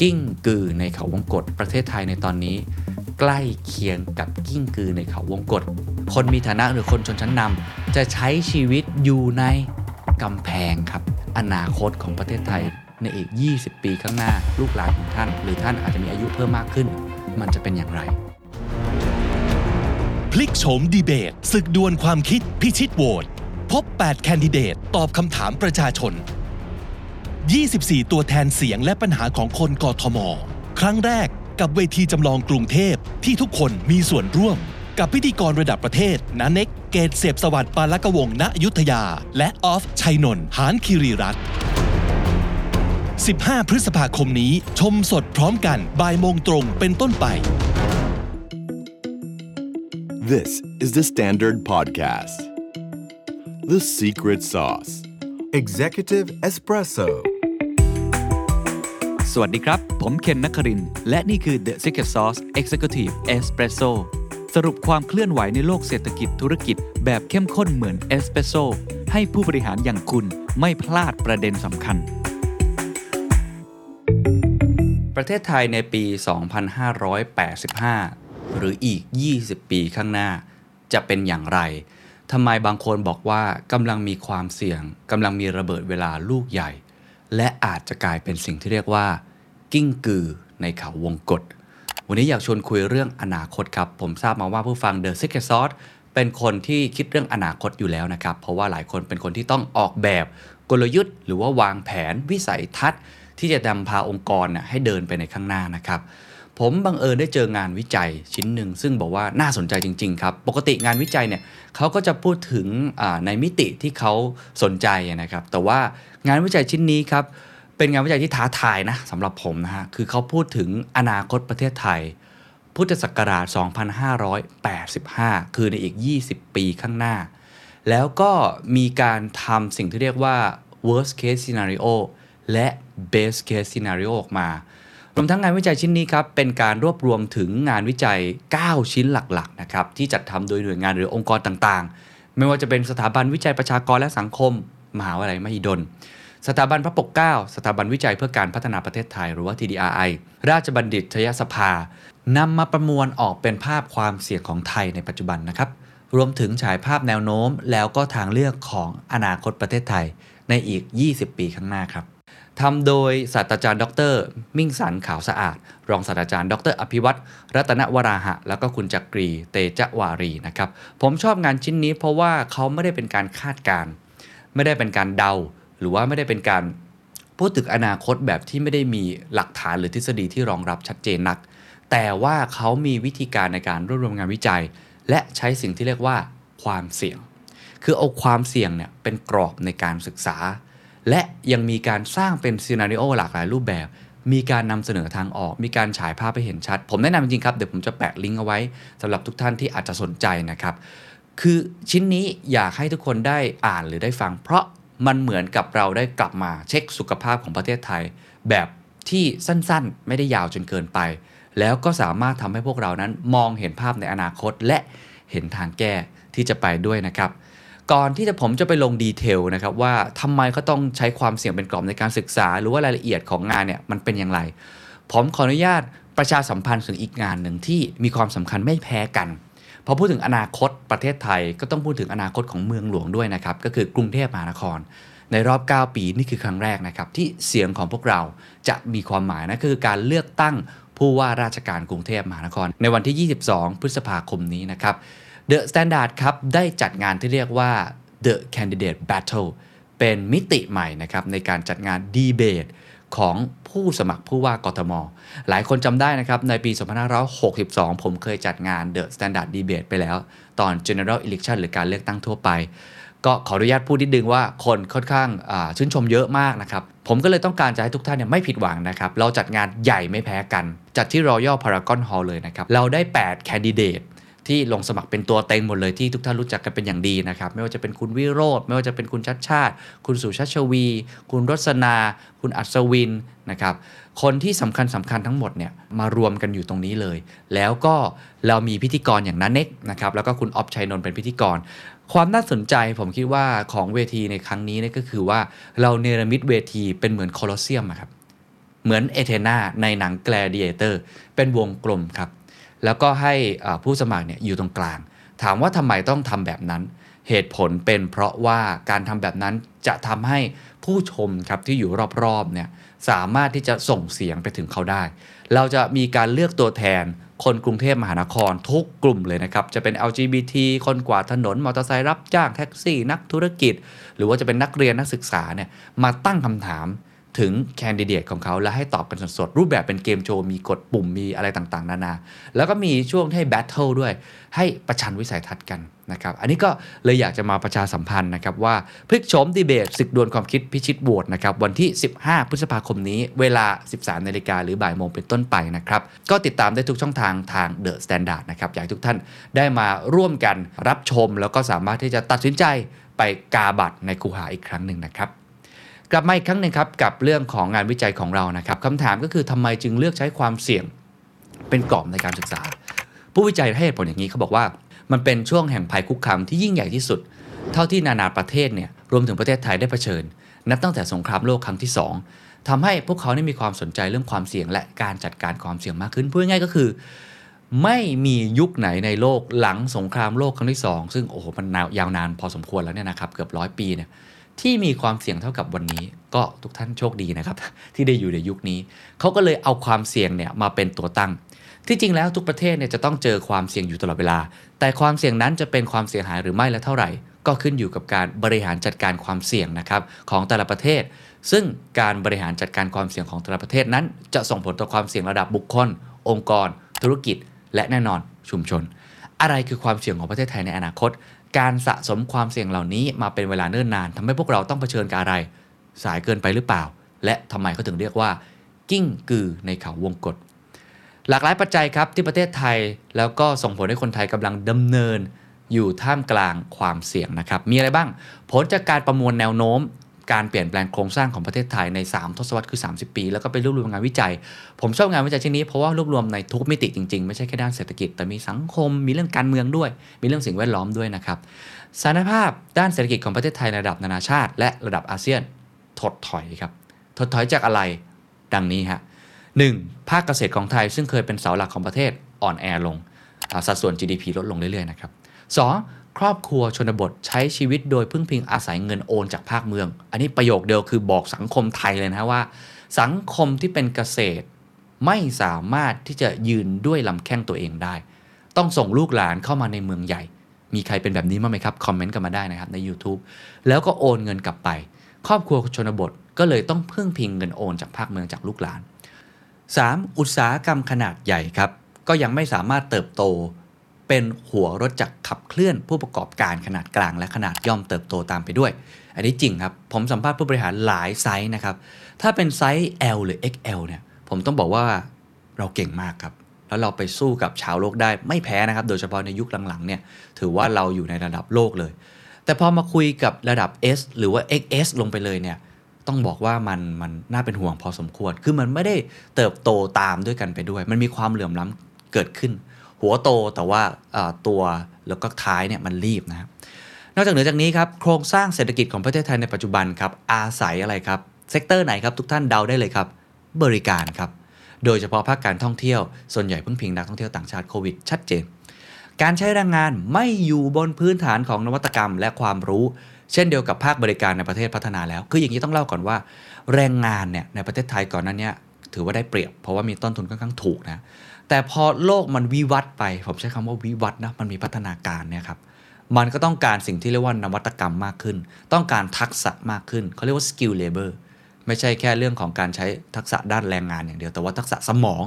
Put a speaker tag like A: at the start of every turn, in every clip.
A: กิ้งกือในเขาวงกฏประเทศไทยในตอนนี้ ใกล้เคียงกับกิ้งกือในเขาวงกฏคนมีฐานะหรือคนชนชั้นนำจะใช้ชีวิตอยู่ในกำแพงครับ อนาคตของประเทศไทยในอีก 20 ปีข้างหน้า ลูกหลานของท่าน หรือท่านอาจจะมีอายุเพิ่มมากขึ้น มันจะเป็นอย่างไร
B: พลิกโฉมดีเบตศึกดวลความคิดพิชิตโหวตพบ 8 แคนดิเดต ตอบคำถามประชาชน 24 ตัวแทนเสียงและปัญหาของคนกทม ครั้งแรกกับเวทีจำลองกรุงเทพที่ทุกคนมีส่วนร่วม กับพิธีกรระดับประเทศนาเน็ก เกตเสพสวัสดิ์ปาลกวงณอยุธยา และออฟชัยนนท์หานคิรีรัตน์15 พฤษภาคมนี้ชมสดพร้อมกันบ่ายโมงตรงเป็นต้นไป
C: This is the Standard Podcast. The Secret Sauce.
D: Executive Espresso.
E: สวัสดีครับ ผมเคนนักคริน และนี่คือ The Secret Sauce Executive Espresso สรุปความเคลื่อนไหวในโลกเศรษฐกิจธุรกิจ แบบเข้มข้นเหมือนเอสเปรสโซให้ผู้บริหารอย่างคุณไม่พลาดประเด็นสำคัญ
A: ประเทศไทยในปี 2585 หรืออีก 20 ปีข้างหน้า จะเป็นอย่างไรทำไมบางคนบอกว่ากำลังมีความเสี่ยงกำลังมีระเบิดเวลาลูกใหญ่ และอาจจะกลายเป็นสิ่งที่เรียกว่า กิ้งกือในเขาวงกฏวันนี้อยากชวนคุยเรื่องอนาคตครับ ผมทราบมาว่าผู้ฟัง The Secret Sauce เป็นคนที่คิดเรื่องอนาคตอยู่แล้วนะครับ เพราะว่าหลายคนเป็นคนที่ต้องออกแบบกลยุทธ์ หรือว่าวางแผนวิสัยทัศน์ ที่จะนำพาองค์กรน่ะให้เดินไปในข้างหน้านะครับ ผมบังเอิญได้เจองานวิจัยชิ้นหนึ่ง ซึ่งบอกว่าน่าสนใจจริง ๆ ครับ ปกติงานวิจัยเนี่ยเขาก็จะพูดถึงในมิติที่เขาสนใจนะครับ แต่ว่างานวิจัยชิ้นนี้ครับเป็นงานวิจัยที่ท้าทายนะสำหรับผมนะฮะคือเขาพูดถึงอนาคตประเทศไทย พุทธศักราช 2585 คือในอีก 20 ปีข้างหน้า แล้วก็มีการทำสิ่งที่เรียกว่า worst case scenario และ best case scenario ออกมา รวมทั้งงานวิจัยชิ้นนี้ครับเป็นการรวบรวมถึงงานวิจัย 9 ชิ้นหลักๆนะครับที่จัดทำโดยหน่วยงานหรือองค์กรต่างๆ ไม่ว่าจะเป็นสถาบันวิจัยประชากรและสังคม มหาวิทยาลัยมหิดล สถาบันพระปกเกล้าสถาบันวิจัยเพื่อการพัฒนาประเทศไทยหรือว่า TDRI ราชบัณฑิตยสภานำมาประมวลออกเป็นภาพความเสี่ยงของไทยในปัจจุบันนะครับรวมถึงฉายภาพแนวโน้มแล้วก็ทางเลือกของอนาคตประเทศไทยในอีก 20 ปีข้างหน้าครับ ทำโดยศาสตราจารย์ ดร มิ่งสันขาวสะอาด รองศาสตราจารย์ ดร อภิวัตรรัตนวราหะ แล้วก็คุณจักรีเตจวารีนะครับ ผมชอบงานชิ้นนี้เพราะว่าเขาไม่ได้เป็นการคาดการณ์ไม่ได้เป็นการเดา หรือว่าไม่ได้เป็นการพูดถึงอนาคตแบบที่ไม่ได้มีหลักฐานหรือทฤษฎีที่รองรับชัดเจนนัก แต่ว่าเขามีวิธีการในการรวบรวมงานวิจัย และใช้สิ่งที่เรียกว่าความเสี่ยง คือเอาความเสี่ยงเนี่ยเป็นกรอบในการศึกษา และยังมีการสร้างเป็นซีนารีโอหลากหลายรูปแบบ มีการนำเสนอทางออก มีการฉายภาพให้เห็นชัด ผมแนะนำจริงครับ เดี๋ยวผมจะแปะลิงก์เอาไว้สำหรับทุกท่านที่อาจจะสนใจนะครับ คือชิ้นนี้อยากให้ทุกคนได้อ่านหรือได้ฟัง เพราะมันเหมือนกับเราได้กลับมาเช็คสุขภาพของประเทศไทย แบบที่สั้นๆ ไม่ได้ยาวจนเกินไป แล้วก็สามารถทำให้พวกเรานั้นมองเห็นภาพในอนาคตและเห็นทางแก้ที่จะไปด้วยนะครับ ก่อนที่จะผมจะไปลงดีเทลนะครับว่าทำไมเขาต้องใช้ความเสี่ยงเป็นกรอบในการศึกษา หรือว่ารายละเอียดของงานเนี่ยมันเป็นอย่างไร ผมขออนุญาตประชาสัมพันธ์ถึงอีกงานหนึ่งที่มีความสำคัญไม่แพ้กันพอพูดถึงอนาคตประเทศไทยก็ต้องพูดถึงอนาคตของเมืองหลวงด้วยนะครับก็คือกรุงเทพมหานคร ในรอบ 9 ปีนี่คือครั้งแรกนะครับที่เสียงของพวกเราจะมีความหมายนะคือการเลือกตั้งผู้ว่าราชการกรุงเทพมหานคร ในวันที่ 22 พฤษภาคมนี้นะครับ The Standard ครับได้จัดงานที่เรียกว่า The Candidate Battle เป็นมิติใหม่นะครับในการจัดงานดีเบตของผู้สมัครผู้ว่ากทม หลายคนจำได้นะครับ ในปี 2562 ผมเคยจัดงาน The Standard Debate ไปแล้ว ตอน General Election หรือการเลือกตั้งทั่วไป ก็ขออนุญาตพูดนิดนึงว่าคนค่อนข้างชื่นชมเยอะมากนะครับ ผมก็เลยต้องการจะให้ทุกท่านเนี่ยไม่ผิดหวังนะครับ เราจัดงานใหญ่ไม่แพ้กัน จัดที่ Royal Paragon Hall เลยนะครับ เราได้8 Candidate ที่ลงสมัครเป็นตัวเต็งหมดเลยที่ทุกท่านรู้จักกันเป็นอย่างดีนะครับ ไม่ว่าจะเป็นคุณวิโรธไม่ว่าจะเป็นคุณชัดชาติ คุณสุชาชวี คุณรสนา คุณอัศวินนะครับคนที่สำคัญสำคัญทั้งหมดเนี่ยมารวมกันอยู่ตรงนี้เลย แล้วก็เรามีพิธีกรอย่างนันเน็กนะครับแล้วก็คุณออฟชัยนนท์เป็นพิธีกร ความน่าสนใจผมคิดว่าของเวทีในครั้งนี้เนี่ยก็คือว่าเราเนรมิตเวทีเป็นเหมือนโคลอสเซียมครับเหมือนเอเธนาในหนัง Gladiator เป็นวงกลมครับ แล้วก็ให้ผู้สมัครเนี่ยอยู่ตรงกลาง ถามว่าทำไมต้องทำแบบนั้น เหตุผลเป็นเพราะว่าการทำแบบนั้นจะทำให้ผู้ชมครับที่อยู่รอบๆเนี่ยสามารถที่จะส่งเสียงไปถึงเขาได้ เราจะมีการเลือกตัวแทนคนกรุงเทพมหานครทุกกลุ่มเลยนะครับ จะเป็น LGBT คนกวาดถนน มอเตอร์ไซค์รับจ้างแท็กซี่ นักธุรกิจ หรือว่าจะเป็นนักเรียนนักศึกษาเนี่ยมาตั้งคำถาม ถึงแคนดิเดตของเขา และให้ตอบกันสดๆ รูปแบบเป็นเกมโชว์ มีกดปุ่มมีอะไรต่างๆ นานา แล้วก็มีช่วงให้ battle ด้วย ให้ประชันวิสัยทัศน์กันนะครับ อันนี้ก็เลยอยากจะมาประชาสัมพันธ์นะครับ ว่าพลิกโฉมดีเบตศึกดวลความคิดพิชิตโหวตนะครับ วันที่ 15 พฤษภาคมนี้ เวลา 13 นาฬิกาหรือบ่ายโมงเป็นต้นไปนะครับ ก็ติดตามได้ทุกช่องทางทาง The Standard นะครับ อยากทุกท่านได้มาร่วมกันรับชม แล้วก็สามารถที่จะตัดสินใจไปกาบัตรในคูหาอีกครั้งหนึ่งนะครับ กลับมาอีกครั้งหนึ่งครับกับเรื่องของงานวิจัยของเรานะครับคำถามก็คือทำไมจึงเลือกใช้ความเสี่ยงเป็นกรอบในการศึกษา ผู้วิจัยให้เหตุผลอย่างนี้เขาบอกว่า มันเป็นช่วงแห่งภัยคุกคามที่ยิ่งใหญ่ที่สุด เท่าที่นานาประเทศเนี่ยรวมถึงประเทศไทยได้เผชิญ นับตั้งแต่สงครามโลกครั้งที่ 2ทำให้พวกเขาได้มีความสนใจเรื่องความเสี่ยง และการจัดการความเสี่ยงมากขึ้นพูดง่ายก็คือ ไม่มียุคไหนในโลกหลังสงครามโลกครั้งที่ 2 ซึ่งโอ้โหมันยาวนานพอสมควรแล้วเนี่ยนะครับเกือบร้อยปีเนี่ย ที่มีความเสี่ยงเท่ากับวันนี้ ก็ทุกท่านโชคดีนะครับ ที่ได้อยู่ในยุคนี้ เขาก็เลยเอาความเสี่ยงเนี่ยมาเป็นตัวตั้ง ที่จริงแล้วทุกประเทศเนี่ยจะต้องเจอความเสี่ยงอยู่ตลอดเวลา แต่ความเสี่ยงนั้นจะเป็นความเสียหายหรือไม่และเท่าไหร่ ก็ขึ้นอยู่กับการบริหารจัดการความเสี่ยงนะครับของแต่ละประเทศ ซึ่งการบริหารจัดการความเสี่ยงของแต่ละประเทศนั้น จะส่งผลต่อความเสี่ยงระดับบุคคล องค์กร ธุรกิจ และแน่นอนชุมชน อะไรคือความเสี่ยงของประเทศไทยในอนาคต การสะสมความเสี่ยงเหล่านี้มาเป็นเวลาเนิ่นนานทำให้พวกเราต้องเผชิญกับอะไร สายเกินไปหรือเปล่า และทำไมเขาถึงเรียกว่า กิ้งกือในเขาวงกฏหลากหลายปัจจัยครับที่ประเทศไทยแล้วก็ส่งผลให้คนไทยกำลังดำเนิน อยู่ท่ามกลางความเสี่ยงนะครับ มีอะไรบ้าง ผลจากการประมวลแนวโน้ม การเปลี่ยนแปลงโครงสร้างของประเทศไทยใน 3 ทศวรรษคือ 30 ปี แล้วก็ไปรวบรวมงานวิจัย ผมชอบงานวิจัยชิ้นนี้เพราะว่ารวบรวมในทุกมิติจริงๆ ไม่ใช่แค่ด้านเศรษฐกิจ แต่มีสังคม มีเรื่องการเมืองด้วย มีเรื่องสิ่งแวดล้อมด้วยนะครับสถานภาพด้านเศรษฐกิจของประเทศไทยระดับนานาชาติ และระดับอาเซียนถดถอยครับถดถอยจากอะไรดังนี้ฮะ 1. ภาคเกษตรของไทยซึ่งเคยเป็นเสาหลักของประเทศอ่อนแอลงสัดส่วน GDP ลดลงเรื่อยๆนะครับ 2. ครอบครัวชนบทใช้ชีวิตโดยพึ่งพิงอาศัยเงินโอนจากภาคเมือง อันนี้ประโยคเดียวคือบอกสังคมไทยเลยนะว่า สังคมที่เป็นเกษตร ไม่สามารถที่จะยืนด้วยลำแข้งตัวเองได้ ต้องส่งลูกหลานเข้ามาในเมืองใหญ่ มีใครเป็นแบบนี้บ้างไหมครับ คอมเมนต์กันมาได้นะครับใน YouTube แล้วก็โอนเงินกลับไป ครอบครัวชนบทก็เลยต้องพึ่งพิงเงินโอนจากภาคเมืองจากลูกหลาน 3. อุตสาหกรรมขนาดใหญ่ครับก็ยังไม่สามารถเติบโต เป็นหัวรถจักรขับเคลื่อนผู้ประกอบการขนาดกลางและขนาดย่อมเติบโตตามไปด้วย อันนี้จริงครับ ผมสัมภาษณ์ผู้บริหารหลายไซส์นะครับ ถ้าเป็นไซส์ L หรือ XL เนี่ย ผมต้องบอกว่าเราเก่งมากครับ แล้วเราไปสู้กับชาวโลกได้ไม่แพ้นะครับ โดยเฉพาะในยุคหลังๆเนี่ย ถือว่าเราอยู่ในระดับโลกเลย แต่พอมาคุยกับระดับ S หรือว่า XS ลงไปเลยเนี่ยต้องบอกว่ามันมันน่าเป็นห่วงพอสมควร คือมันไม่ได้เติบโตตามด้วยกันไปด้วย มันมีความเหลื่อมล้ำเกิดขึ้น หัวโตแต่ว่าตัวแล้วก็ท้ายเนี่ยมันลีบนะครับนอกจากเหนือจากนี้ครับโครงสร้างเศรษฐกิจของประเทศไทยในปัจจุบันครับอาศัยอะไรครับ sector ไหนครับทุกท่านเดาได้เลยครับ บริการครับ โดยเฉพาะภาคการท่องเที่ยว ส่วนใหญ่พึ่งพิงนักท่องเที่ยวต่างชาติโควิดชัดเจน การใช้แรงงานไม่อยู่บนพื้นฐานของนวัตกรรมและความรู้ เช่นเดียวกับภาคบริการในประเทศพัฒนาแล้ว คืออย่างนี้ต้องเล่าก่อนว่า แรงงานเนี่ยในประเทศไทยก่อนนั้นเนี่ยถือว่าได้เปรียบ เพราะว่ามีต้นทุนค่อนข้างถูกนะ แต่พอโลกมันวิวัฒน์ไป ผมใช้คำว่าวิวัฒน์นะมันมีพัฒนาการเนี่ยครับมันก็ต้องการสิ่งที่เรียกว่านวัตกรรมมากขึ้น ต้องการทักษะมากขึ้นเขาเรียกว่า skill labor ไม่ใช่แค่เรื่องของการใช้ทักษะด้านแรงงานอย่างเดียว แต่ว่าทักษะสมอง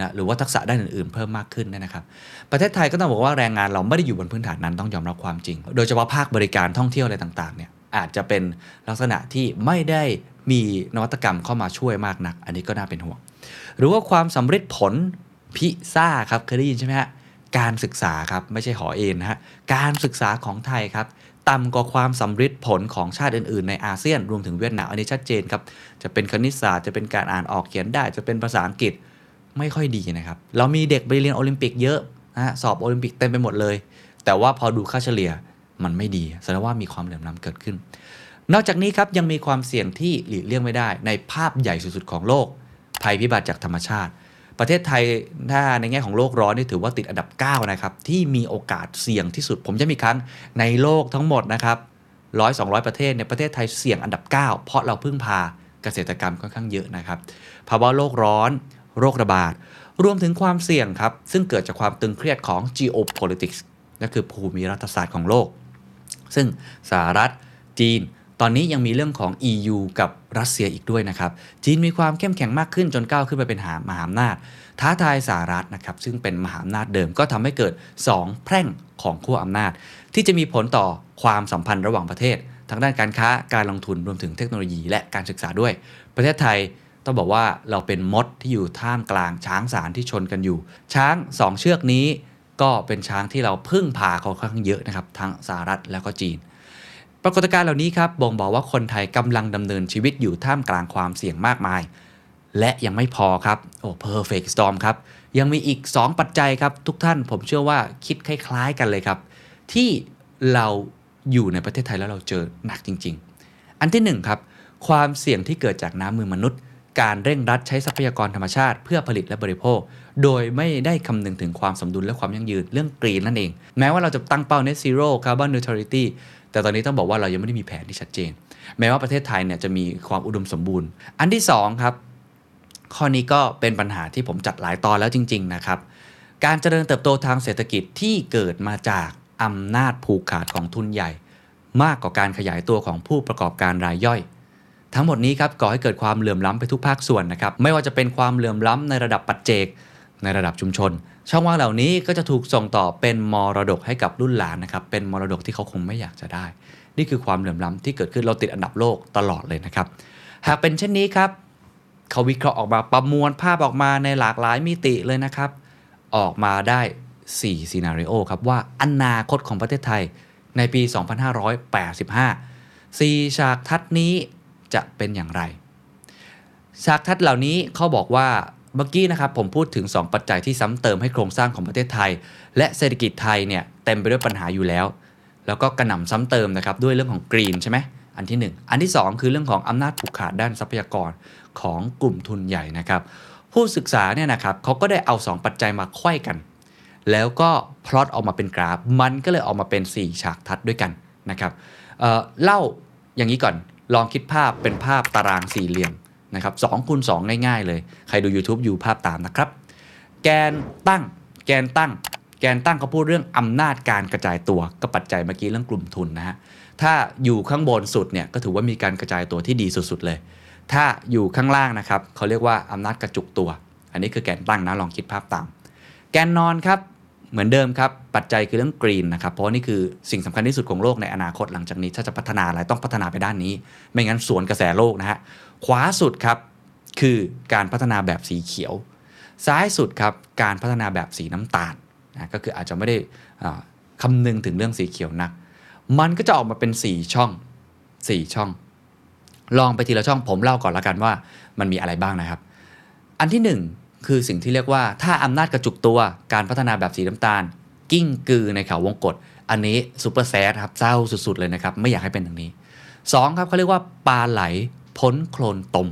A: นะหรือว่าทักษะด้านอื่นๆเพิ่มมากขึ้นนนะครับ ประเทศไทยก็ต้องบอกว่าแรงงานเราไม่ได้อยู่บนพื้นฐานนั้นต้องยอมรับความจริง โดยเฉพาะภาคบริการท่องเที่ยวอะไรต่างๆเนี่ยอาจจะเป็นลักษณะที่ไม่ได้มีนวัตกรรมเข้ามาช่วยมากนัก อันนี้ก็น่าเป็นห่วง หรือว่าความสำเร็จผล พิซ่าครับเคยได้ยินใช่ไหมฮะการศึกษาครับไม่ใช่หอเอ็นนะฮะการศึกษาของไทยครับต่ำกว่าความสัมฤทธิผลของชาติอื่นๆ ในอาเซียนรวมถึงเวียดนามอันนี้ชัดเจนครับ จะเป็นคณิตศาสตร์จะเป็นการอ่านออกเขียนได้ จะเป็นภาษาอังกฤษไม่ค่อยดีนะครับ เรามีเด็กไปเรียนโอลิมปิกเยอะนะฮะสอบโอลิมปิกเต็มไปหมดเลย แต่ว่าพอดูค่าเฉลี่ยมันไม่ดีแสดงว่ามีความเหลื่อมล้ำเกิดขึ้น นอกจากนี้ครับยังมีความเสี่ยงที่หลีกเลี่ยงไม่ได้ ในภาพใหญ่สุดๆของโลก ภัยพิบัติจากธรรมชาติ ประเทศไทยถ้าในแง่ของโลกร้อนนี่ถือว่าติดอันดับ 9 นะครับ ที่มีโอกาสเสี่ยงที่สุด ผมจะมีครั้งในโลกทั้งหมดนะครับร้อยสองประเทศในประเทศไทยเสี่ยงอันดับ 9 เพราะเราพึ่งพาเกษตรกรรมค่อนข้างเยอะนะครับภาวะโลกร้อน โรคระบาด รวมถึงความเสี่ยงครับ ซึ่งเกิดจากความตึงเครียดของ geopolitics นั่นคือภูมิรัฐศาสตร์ของโลก ซึ่งสหรัฐจีน ตอนนี้ยังมีเรื่องของ EU กับ รัสเซียอีกด้วยนะครับ จีนมีความเข้มแข็งมากขึ้นจนก้าวขึ้นไปเป็นหามหาอำนาจ ท้าทายสหรัฐนะครับซึ่งเป็นมหาอำนาจเดิมก็ทำให้เกิด 2 แพร่งของขั้วอำนาจ ที่จะมีผลต่อความสัมพันธ์ระหว่างประเทศ ทั้งด้านการค้าการลงทุนรวมถึงเทคโนโลยีและการศึกษาด้วย ประเทศไทยต้องบอกว่าเราเป็นมดที่อยู่ท่ามกลางช้างสารที่ชนกันอยู่ ช้าง 2 เชือกนี้ก็เป็นช้างที่เราพึ่งพาเขาค่อนข้างเยอะนะครับทั้งสหรัฐแล้วก็จีน ปรากฏการณ์เหล่านี้ครับบ่งบอกว่าคนไทยกำลังดำเนินชีวิตอยู่ท่ามกลางความเสี่ยงมากมาย และยังไม่พอครับโอ้ perfect storm ครับยังมีอีก 2 ปัจจัยครับ ทุกท่านผมเชื่อว่าคิดคล้าย ๆ กันเลยครับ ที่เราอยู่ในประเทศไทยแล้วเราเจอหนักจริง ๆ อันที่1ครับความเสี่ยงที่เกิดจากน้ำมือมนุษย์ การเร่งรัดใช้ทรัพยากรธรรมชาติ เพื่อผลิตและบริโภค โดยไม่ได้คำนึงถึงความสมดุลและความยั่งยืนเรื่องกรีนนั่นเอง แม้ว่าเราจะตั้งเป้า net zero carbon neutrality แต่ตอนนี้ต้องบอกว่าเรายังไม่ได้มีแผนที่ชัดเจน แม้ว่าประเทศไทยเนี่ยจะมีความอุดมสมบูรณ์ อันที่2ครับข้อนี้ก็เป็นปัญหาที่ผมจัดหลายตอนแล้วจริง ๆ นะครับ การเจริญเติบโตทางเศรษฐกิจที่เกิดมาจากอำนาจผูกขาดของทุนใหญ่ มากกว่าการขยายตัวของผู้ประกอบการรายย่อย ทั้งหมดนี้ครับก่อให้เกิดความเหลื่อมล้ำไปทุกภาคส่วนนะครับ ไม่ว่าจะเป็นความเหลื่อมล้ำในระดับปัจเจก ในระดับชุมชน ช่องว่างเหล่านี้ก็จะถูกส่งต่อเป็นมรดกให้กับรุ่นหลานนะครับเป็นมรดกที่เขาคงไม่อยากจะได้ นี่คือความเหลื่อมล้ำที่เกิดขึ้นเราติดอันดับโลกตลอดเลยนะครับ หากเป็นเช่นนี้ครับเขาวิเคราะห์ออกมาประมวลภาพออกมาในหลากหลายมิติเลยนะครับ ออกมาได้4ซีนารีโอครับว่าอนาคตของประเทศไทยในปี 2585 4 ฉากทัศน์นี้จะเป็นอย่างไร ฉากทัศน์เหล่านี้เขาบอกว่า เมื่อกี้นะครับผมพูดถึง 2 ปัจจัยที่ซ้ำเติมให้โครงสร้างของประเทศไทย และเศรษฐกิจไทยเนี่ยเต็มไปด้วยปัญหาอยู่แล้ว แล้วก็กระหน่ำซ้ำเติมนะครับด้วยเรื่องของกรีนใช่ไหมอันที่ 1 อันที่ 2 คือเรื่องของอำนาจผูกขาดด้านทรัพยากรของกลุ่มทุนใหญ่นะครับผู้ศึกษาเนี่ยนะครับเขาก็ได้เอา 2 ปัจจัยมาไขว้กัน แล้วก็พลอตออกมาเป็นกราฟ มันก็เลยออกมาเป็น 4 ฉากทัดด้วยกันนะครับเเล่าอย่างนี้ก่อนลองคิดภาพเป็นภาพตารางสี่เหลี่ยม นะครับสองคูณสง่ายๆเลย ใครดู YouTube อยู่ภาพตามนะครับ แกนตั้ง แกนตั้ง แกนตั้งเขาพูดเรื่องอำนาจการกระจายตัวก็ปัจจัยเมื่อกี้เรื่องกลุ่มทุนนะฮะ ถ้าอยู่ข้างบนสุดเนี่ยก็ถือว่ามีการกระจายตัวที่ดีสุดๆเลย ถ้าอยู่ข้างล่างนะครับเขาเรียกว่าอำนาจกระจุกตัว อันนี้คือแกนตั้งนะลองคิดภาพตาม แกนนอนครับ เหมือนเดิมครับ ปัจจัยคือเรื่องกรีนนะครับ เพราะนี่คือสิ่งสำคัญที่สุดของโลกในอนาคตหลังจากนี้ ถ้าจะพัฒนาอะไรต้องพัฒนาไปด้านนี้ ไม่งั้นสวนกระแสโลกนะฮะขวาสุดครับคือการพัฒนาแบบสีเขียว ซ้ายสุดครับการพัฒนาแบบสีน้ำตาลนะก็คืออาจจะไม่ได้คำนึงถึงเรื่องสีเขียวนัก มันก็จะออกมาเป็น 4 ช่อง 4 ช่อง ลองไปทีละช่องผมเล่าก่อนละกันว่ามันมีอะไรบ้างนะครับ อันที่ 1 คือสิ่งที่เรียกว่าถ้าอำนาจกระจุกตัวการพัฒนาแบบสีน้ำตาล กิ้งกือในเขาวงกฏอันนี้ super sad ครับเศร้าสุด ๆ เลยนะครับ ไม่อยากให้เป็นอย่างนี้ 2 ครับเขาเรียกว่าปลาไหลพ้นโคลนตม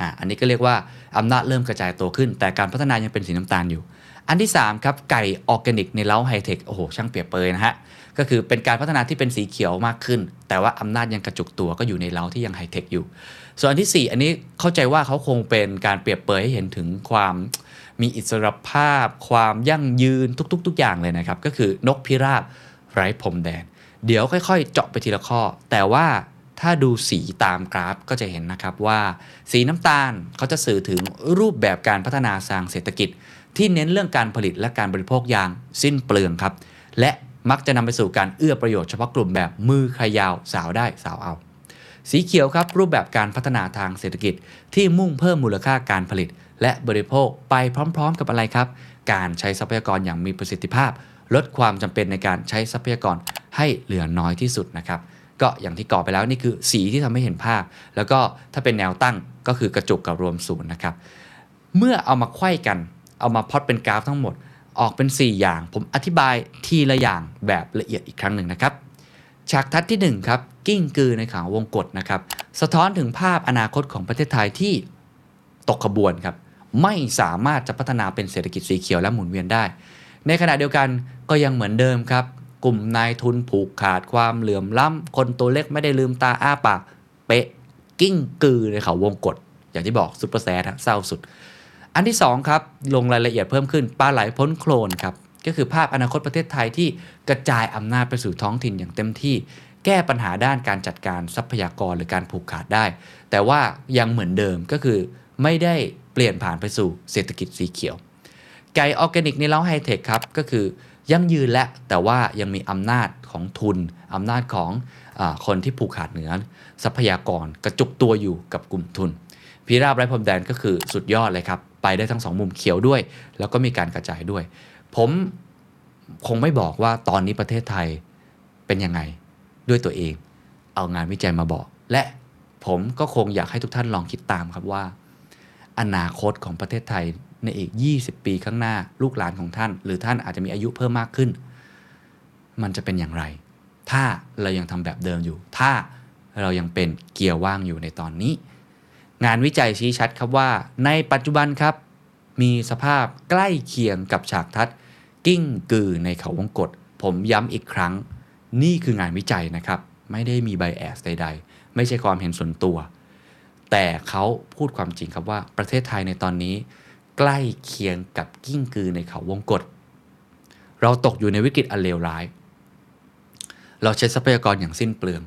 A: อ่าอันนี้ก็เรียกว่าอำนาจเริ่มกระจายตัวขึ้น แต่การพัฒนายังเป็นสีน้ำตาลอยู่ อันที่ 3 ครับ ไก่ออร์แกนิกในเล้าไฮเทคโอ้โหช่างเปรียบเปรยนะฮะก็คือเป็นการพัฒนาที่เป็นสีเขียวมากขึ้น แต่ว่าอำนาจยังกระจุกตัวก็อยู่ในเล้าที่ยังไฮเทคอยู่ ส่วนอันที่ 4 อันนี้เข้าใจว่าเขาคงเป็นการเปรียบเปรยให้เห็นถึงความมีอิสรภาพ ความยั่งยืนทุกๆ ทุกอย่างเลยนะครับ ก็คือนกพิราบไร้พรมแดน เดี๋ยวค่อยๆ เจาะไปทีละข้อ แต่ว่าถ้าดูสีตามกราฟก็จะเห็นนะครับว่า สีน้ำตาลเขาจะสื่อถึงรูปแบบการพัฒนาทางเศรษฐกิจ ที่เน้นเรื่องการผลิตและการบริโภคอย่างสิ้นเปลืองครับ และมักจะนำไปสู่การเอื้อประโยชน์เฉพาะกลุ่มแบบมือใครยาวสาวได้สาวเอา สีเขียวครับรูปแบบการพัฒนาทางเศรษฐกิจ ที่มุ่งเพิ่มมูลค่าการผลิต และบริโภคไปพร้อม ๆ กับอะไรครับ การใช้ทรัพยากรอย่างมีประสิทธิภาพ ลดความจำเป็นในการใช้ทรัพยากรให้เหลือน้อยที่สุดนะครับก็อย่างที่ก่อไปแล้วนี่คือสีที่ทำให้เห็นภาพ แล้วก็ถ้าเป็นแนวตั้งก็คือกระจุกกับรวมศูนย์นะครับเมื่อเอามาไขว้กัน เอามาพอดเป็นกราฟทั้งหมด ออกเป็น 4 อย่าง ผมอธิบายทีละอย่างแบบละเอียดอีกครั้งหนึ่งนะครับ ฉากทัศน์ที่1ครับ กิ้งกือในขาววงกฏนะครับ สะท้อนถึงภาพอนาคตของประเทศไทยที่ตกขบวนครับ ไม่สามารถจะพัฒนาเป็นเศรษฐกิจสีเขียวและหมุนเวียนได้ ในขณะเดียวกันก็ยังเหมือนเดิมครับ กลุ่มนายทุนผูกขาดความเหลื่อมล้ำ คนตัวเล็กไม่ได้ลืมตาอ้าปากเป๊ะกิ้งกือในเขาวงกฏอย่างที่บอกซุปเปอร์แซดเศร้าสุด อันที่2ครับลงรายละเอียดเพิ่มขึ้นปลาไหลพ้นโคลนครับก็คือภาพอนาคตประเทศไทยที่กระจายอำนาจไปสู่ท้องถิ่นอย่างเต็มที่ แก้ปัญหาด้านการจัดการทรัพยากรหรือการผูกขาดได้ แต่ว่ายังเหมือนเดิมก็คือไม่ได้เปลี่ยนผ่านไปสู่เศรษฐกิจสีเขียว ไก่ออร์แกนิกในเล้าไฮเทคครับก็คือยั่งยืนและแต่ว่ายังมีอำนาจของทุนอำนาจของอคนที่ผูกขาดเหนือทรัพยากรกระจุกตัวอยู่กับกลุ่มทุนพิราบไร้พรมแดนก็คือสุดยอดเลยครับ ไปได้ทั้งสองมุมเขียวด้วย แล้วก็มีการกระจายด้วย ผมคงไม่บอกว่าตอนนี้ประเทศไทยเป็นยังไง ด้วยตัวเอง เอางานวิจัยมาบอก และผมก็คงอยากให้ทุกท่านลองคิดตามครับว่า อนาคตของประเทศไทยในอีก 20 ปีข้างหน้าลูกหลานของท่าน หรือท่านอาจจะมีอายุเพิ่มมากขึ้น มันจะเป็นอย่างไร ถ้าเรายังทำแบบเดิมอยู่ ถ้าเรายังเป็นเกียร์ว่างอยู่ในตอนนี้ งานวิจัยชี้ชัดครับว่า ในปัจจุบันครับ มีสภาพใกล้เคียงกับฉากทัดกิ้งกือในเขาวงกฏผมย้ำอีกครั้ง นี่คืองานวิจัยนะครับ ไม่ได้มีไบแอสใด ๆ ไม่ใช่ความเห็นส่วนตัว แต่เขาพูดความจริงครับว่าประเทศไทยในตอนนี้ ใกล้เคียงกับกิ้งกือในเขาวงกฏเราตกอยู่ในวิกฤตอันเลวร้าย เราใช้ทรัพยากรอย่างสิ้นเปลือง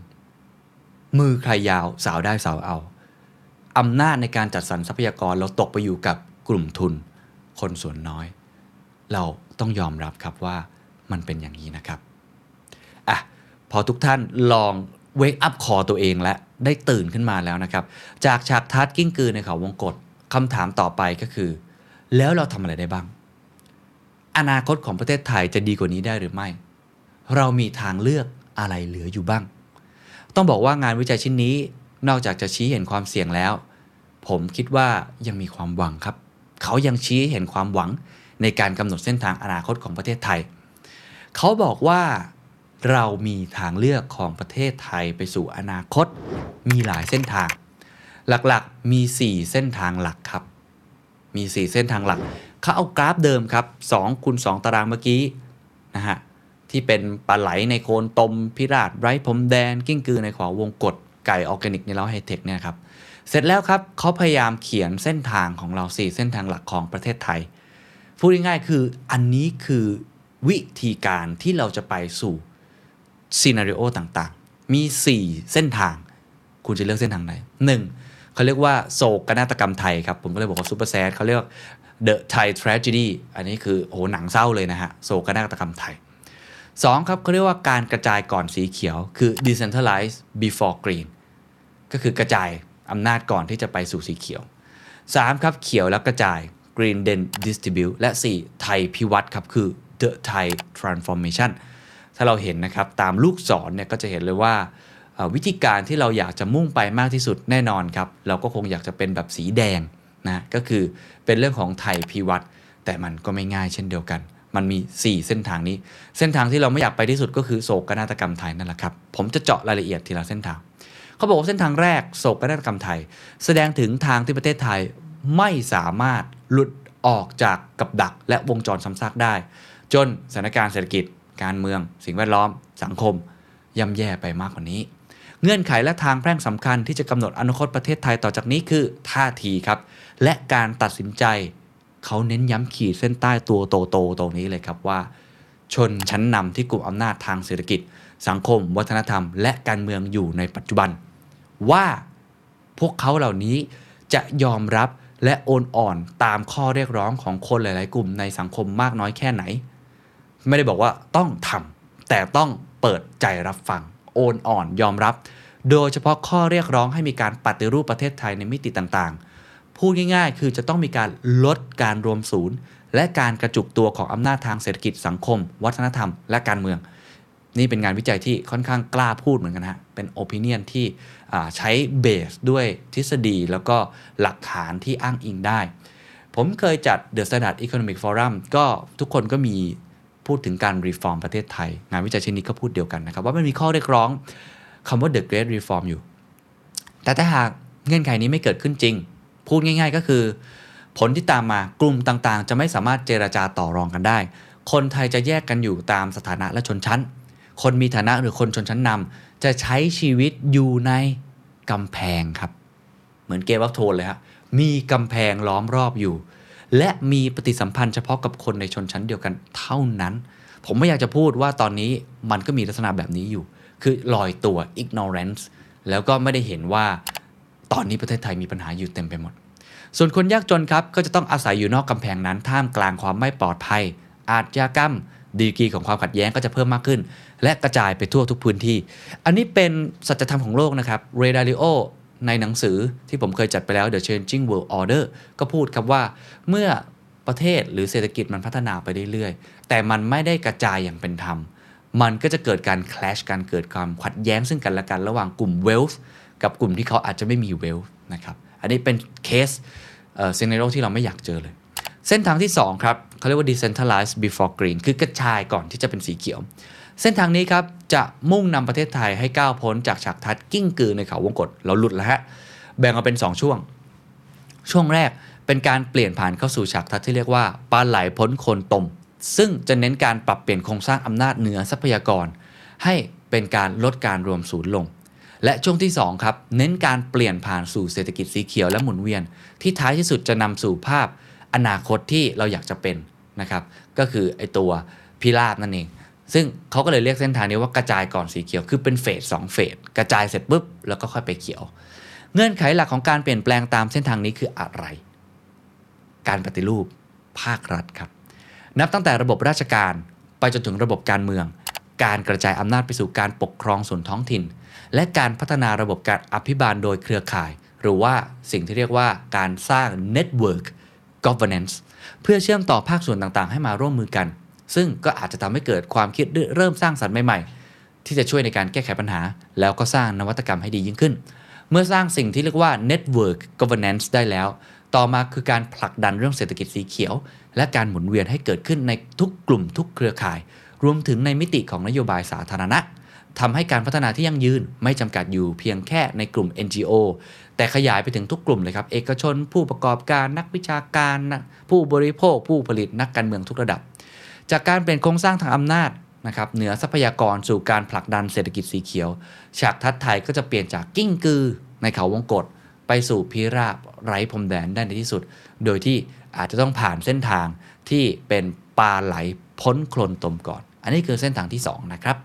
A: มือใครยาวสาวได้สาวเอาอำนาจในการจัดสรรทรัพยากรเราตกไปอยู่กับกลุ่มทุน คนส่วนน้อย เราต้องยอมรับครับว่ามันเป็นอย่างนี้นะครับ พอทุกท่านลองเวกอัพคอตัวเองและได้ตื่นขึ้นมาแล้วนะครับ จากฉากทัดกิ้งกือในเขาวงกฏคำถามต่อไปก็คือ แล้วเราทำอะไรได้บ้าง อนาคตของประเทศไทยจะดีกว่านี้ได้หรือไม่ เรามีทางเลือกอะไรเหลืออยู่บ้าง ต้องบอกว่างานวิจัยชิ้นนี้นอกจากจะชี้เห็นความเสี่ยงแล้ว ผมคิดว่ายังมีความหวังครับ เขายังชี้เห็นความหวังในการกำหนดเส้นทางอนาคตของประเทศไทย เขาบอกว่า เรามีทางเลือกของประเทศไทยไปสู่อนาคต มีหลายเส้นทาง หลักๆมี 4 เส้นทางหลักครับ มี 4 เส้นทางหลักเขาเอากราฟเดิมครับ2คูณ2ตารางเมื่อกี้นะฮะที่เป็นปลาไหลในโคนตมพิราบไร้พรมแดน กิ้งกือในเขาวงกตไก่ออร์แกนิกในเล้าไฮเทคเนี่ยครับเสร็จแล้วครับเขาพยายามเขียนเส้นทางของเรา 4 เส้นทางหลักของประเทศไทยพูดง่ายๆคืออันนี้คือวิธีการที่เราจะไปสู่ scenario ต่างๆ มี 4 เส้นทาง คุณจะเลือกเส้นทางไหน 1. เขาเรียกว่าโศกนาฏกรรมไทยครับ ผมก็เลยบอกว่า super sad เขาเรียกว่า The Thai Tragedy อันนี้คือโอ้โหหนังเศร้าเลยนะฮะโศกนาฏกรรมไทย 2. ครับเขาเรียกว่าการกระจายก่อนสีเขียว คือ decentralize before green ก็คือกระจายอำนาจก่อนที่จะไปสู่สีเขียว 3. ครับเขียวแล้วกระจาย green then distribute และ 4. ไทยพิวัตรครับคือ the Thai transformation ถ้าเราเห็นนะครับตามลูกศรเนี่ยก็จะเห็นเลยว่าวิธีการที่เราอยากจะมุ่งไปมากที่สุดแน่นอนครับ เราก็คงอยากจะเป็นแบบสีแดงนะก็คือเป็นเรื่องของไทยพิวัตรแต่มันก็ไม่ง่ายเช่นเดียวกัน มันมี 4 เส้นทางนี้ เส้นทางที่เราไม่อยากไปที่สุดก็คือโศกนาฏกรรมไทยนั่นแหละครับ ผมจะเจาะรายละเอียดทีละเส้นทาง เขาบอกว่าเส้นทางแรกโศกนาฏกรรมไทย แสดงถึงทางที่ประเทศไทยไม่สามารถหลุดออกจากกับดักและวงจรซ้ำซากได้ จนสถานการณ์เศรษฐกิจ การเมือง สิ่งแวดล้อม สังคมย่ำแย่ไปมากกว่านี้ เงื่อนไขและทางแพร่งสำคัญที่จะกำหนดอนาคตประเทศไทยต่อจากนี้คือท่าทีครับ และการตัดสินใจเขาเน้นย้ำขีดเส้นใต้ตัวโตๆตรงนี้เลยครับว่า ชนชั้นนำที่กลุ่มอำนาจทางเศรษฐกิจ สังคม วัฒนธรรม และการเมืองอยู่ในปัจจุบัน ว่าพวกเขาเหล่านี้จะยอมรับและโอนอ่อนตามข้อเรียกร้องของคนหลาย ๆ กลุ่มในสังคมมากน้อยแค่ไหน ไม่ได้บอกว่าต้องทำแต่ต้องเปิดใจรับฟัง โอนอ่อนยอมรับ โดยเฉพาะข้อเรียกร้องให้มีการปฏิรูปประเทศไทยในมิติต่างๆ พูดง่ายๆ คือจะต้องมีการลดการรวมศูนย์ และการกระจุกตัวของอำนาจทางเศรษฐกิจสังคม วัฒนธรรม และการเมือง นี่เป็นงานวิจัยที่ค่อนข้างกล้าพูดเหมือนกันฮะเป็นโอปิเนียนที่ใช้เบสด้วยทฤษฎีแล้วก็หลักฐานที่อ้างอิงได้ผมเคยจัด The Standard Economic Forum ก็ทุกคนก็มี พูดถึงการรีฟอร์มประเทศไทย งานวิจัยชิ้นนี้ก็พูดเดียวกันนะครับว่ามันมีข้อเรียกร้องคำว่า The Great Reform อยู่ แต่ถ้าหากเงื่อนไขนี้ไม่เกิดขึ้นจริง พูดง่าย ๆ ก็คือ ผลที่ตามมากลุ่มต่างๆ จะไม่สามารถเจราจาต่อรองกันได้ คนไทยจะแยกกันอยู่ตามสถานะและชนชั้น คนมีฐานะหรือคนชนชั้นนำจะใช้ชีวิตอยู่ในกำแพงครับ เหมือนเกมวัฟโทนเลยครับมีกำแพงล้อมรอบอยู่ และมีปฏิสัมพันธ์เฉพาะกับคนในชนชั้นเดียวกันเท่านั้น ผมไม่อยากจะพูดว่าตอนนี้มันก็มีลักษณะแบบนี้อยู่ คือลอยตัว ignorance แล้วก็ไม่ได้เห็นว่าตอนนี้ประเทศไทยมีปัญหาอยู่เต็มไปหมด ส่วนคนยากจนครับ ก็จะต้องอาศัยอยู่นอกกำแพงนั้น ท่ามกลางความไม่ปลอดภัย อาชญากรรม ดีกรีของความขัดแย้งก็จะเพิ่มมากขึ้น และกระจายไปทั่วทุกพื้นที่ อันนี้เป็นสัจธรรมของโลกนะครับ เรดาริโอ ในหนังสือที่ผมเคยจัดไปแล้ว The Changing World Order ก็พูดครับว่าเมื่อประเทศหรือเศรษฐกิจมันพัฒนาไปเรื่อยๆ แต่มันไม่ได้กระจายอย่างเป็นธรรม มันก็จะเกิดการ clash การเกิดความขัดแย้งซึ่งกันและกันระหว่างกลุ่ม wealth กับกลุ่มที่เขาอาจจะไม่มี wealth นะครับ อันนี้เป็นเคสเอ่อ scenario ที่เราไม่อยากเจอเลย เส้นทางที่ 2 ครับเขาเรียกว่า decentralized before green คือกระจายก่อนที่จะเป็นสีเขียว เส้นทางนี้ครับจะมุ่งนำประเทศไทยให้ก้าวพ้นจากฉากทัดกิ้งกือในเขาวงกฏเราหลุดแล้วฮะแบ่งออกเป็น 2 ช่วง ช่วงแรกเป็นการเปลี่ยนผ่านเข้าสู่ฉากทัศน์ที่เรียกว่าปลาไหลพ้นคนตม ซึ่งจะเน้นการปรับเปลี่ยนโครงสร้างอำนาจเหนือทรัพยากร ให้เป็นการลดการรวมศูนย์ลง และช่วงที่2ครับเน้นการเปลี่ยนผ่านสู่เศรษฐกิจสีเขียวและหมุนเวียน ที่ท้ายที่สุดจะนำสู่ภาพอนาคตที่เราอยากจะเป็นนะครับก็คือไอตัวพิราบนั่นเอง ซึ่งเขาก็เลยเรียกเส้นทางนี้ว่ากระจายก่อนสีเขียว คือเป็นเฟสสองเฟสกระจายเสร็จปุ๊บแล้วก็ค่อยไปเขียว เงื่อนไขหลักของการเปลี่ยนแปลงตามเส้นทางนี้คืออะไร การปฏิรูปภาครัฐครับ นับตั้งแต่ระบบราชการไปจนถึงระบบการเมือง การกระจายอำนาจไปสู่การปกครองส่วนท้องถิ่น และการพัฒนาระบบการอภิบาลโดยเครือข่าย หรือว่าสิ่งที่เรียกว่าการสร้าง network governance เพื่อเชื่อมต่อภาคส่วนต่างๆ ให้มาร่วมมือกัน ซึ่งก็อาจจะทำให้เกิดความคิดเริ่มสร้างสรรค์ใหม่ๆ ที่จะช่วยในการแก้ไขปัญหา แล้วก็สร้างนวัตกรรมให้ดียิ่งขึ้น เมื่อสร้างสิ่งที่เรียกว่า network governance ได้แล้ว ต่อมาคือการผลักดันเรื่องเศรษฐกิจสีเขียว และการหมุนเวียนให้เกิดขึ้นในทุกกลุ่มทุกเครือข่าย รวมถึงในมิติของนโยบายสาธารณะทำให้การพัฒนาที่ยั่งยืนไม่จำกัดอยู่เพียงแค่ในกลุ่ม NGO แต่ขยายไปถึงทุกกลุ่มเลยครับ เอกชน ผู้ประกอบการนักวิชาการ ผู้บริโภค ผู้ผลิตนักการเมืองทุกระดับ จากการเปลี่ยนโครงสร้างทางอำนาจนะครับเหนือทรัพยากรสู่การผลักดันเศรษฐกิจสีเขียว ฉากทัศไทยก็จะเปลี่ยนจากกิ้งกือในเขาวงกฏไปสู่พิราบไร้พรมแดนได้ในที่สุด โดยที่อาจจะต้องผ่านเส้นทางที่เป็นปลาไหลพ้นโคลนตมก่อน อันนี้คือเส้นทางที่ 2 นะครับ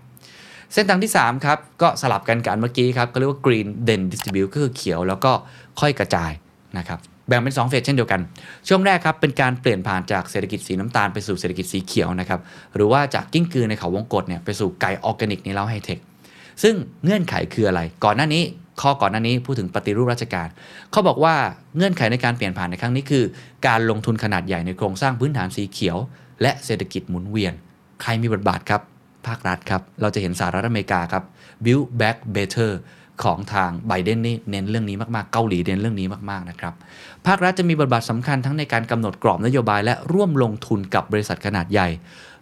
A: เส้นทางที่ 3 ครับ ก็สลับกันกับอันเมื่อกี้ครับก็เรียกว่า green then distribute ก็คือเขียวแล้วก็ค่อยกระจายนะครับ แบ่งเป็น 2 เฟสเช่นเดียวกัน ช่วงแรกครับเป็นการเปลี่ยนผ่านจากเศรษฐกิจสีน้ำตาลไปสู่เศรษฐกิจสีเขียวนะครับหรือว่าจากกิ้งกือในเขาวงกฏเนี่ยไปสู่ไก่ออร์แกนิกในเล้าไฮเทคซึ่งเงื่อนไขคืออะไร ก่อนหน้านี้ข้อก่อนหน้านี้พูดถึงปฏิรูปราชการ เขาบอกว่าเงื่อนไขในการเปลี่ยนผ่านในครั้งนี้คือ การลงทุนขนาดใหญ่ในโครงสร้างพื้นฐานสีเขียว และเศรษฐกิจหมุนเวียน ใครมีบทบาทครับ ภาครัฐครับ เราจะเห็นสหรัฐอเมริกาครับ Build Back Better ของทางไบเดนนี่เน้นเรื่องนี้มากๆ เกาหลีเน้นเรื่องนี้มากๆนะครับ ภาครัฐจะมีบทบาทสำคัญทั้งในการกำหนดกรอบนโยบายและร่วมลงทุนกับบริษัทขนาดใหญ่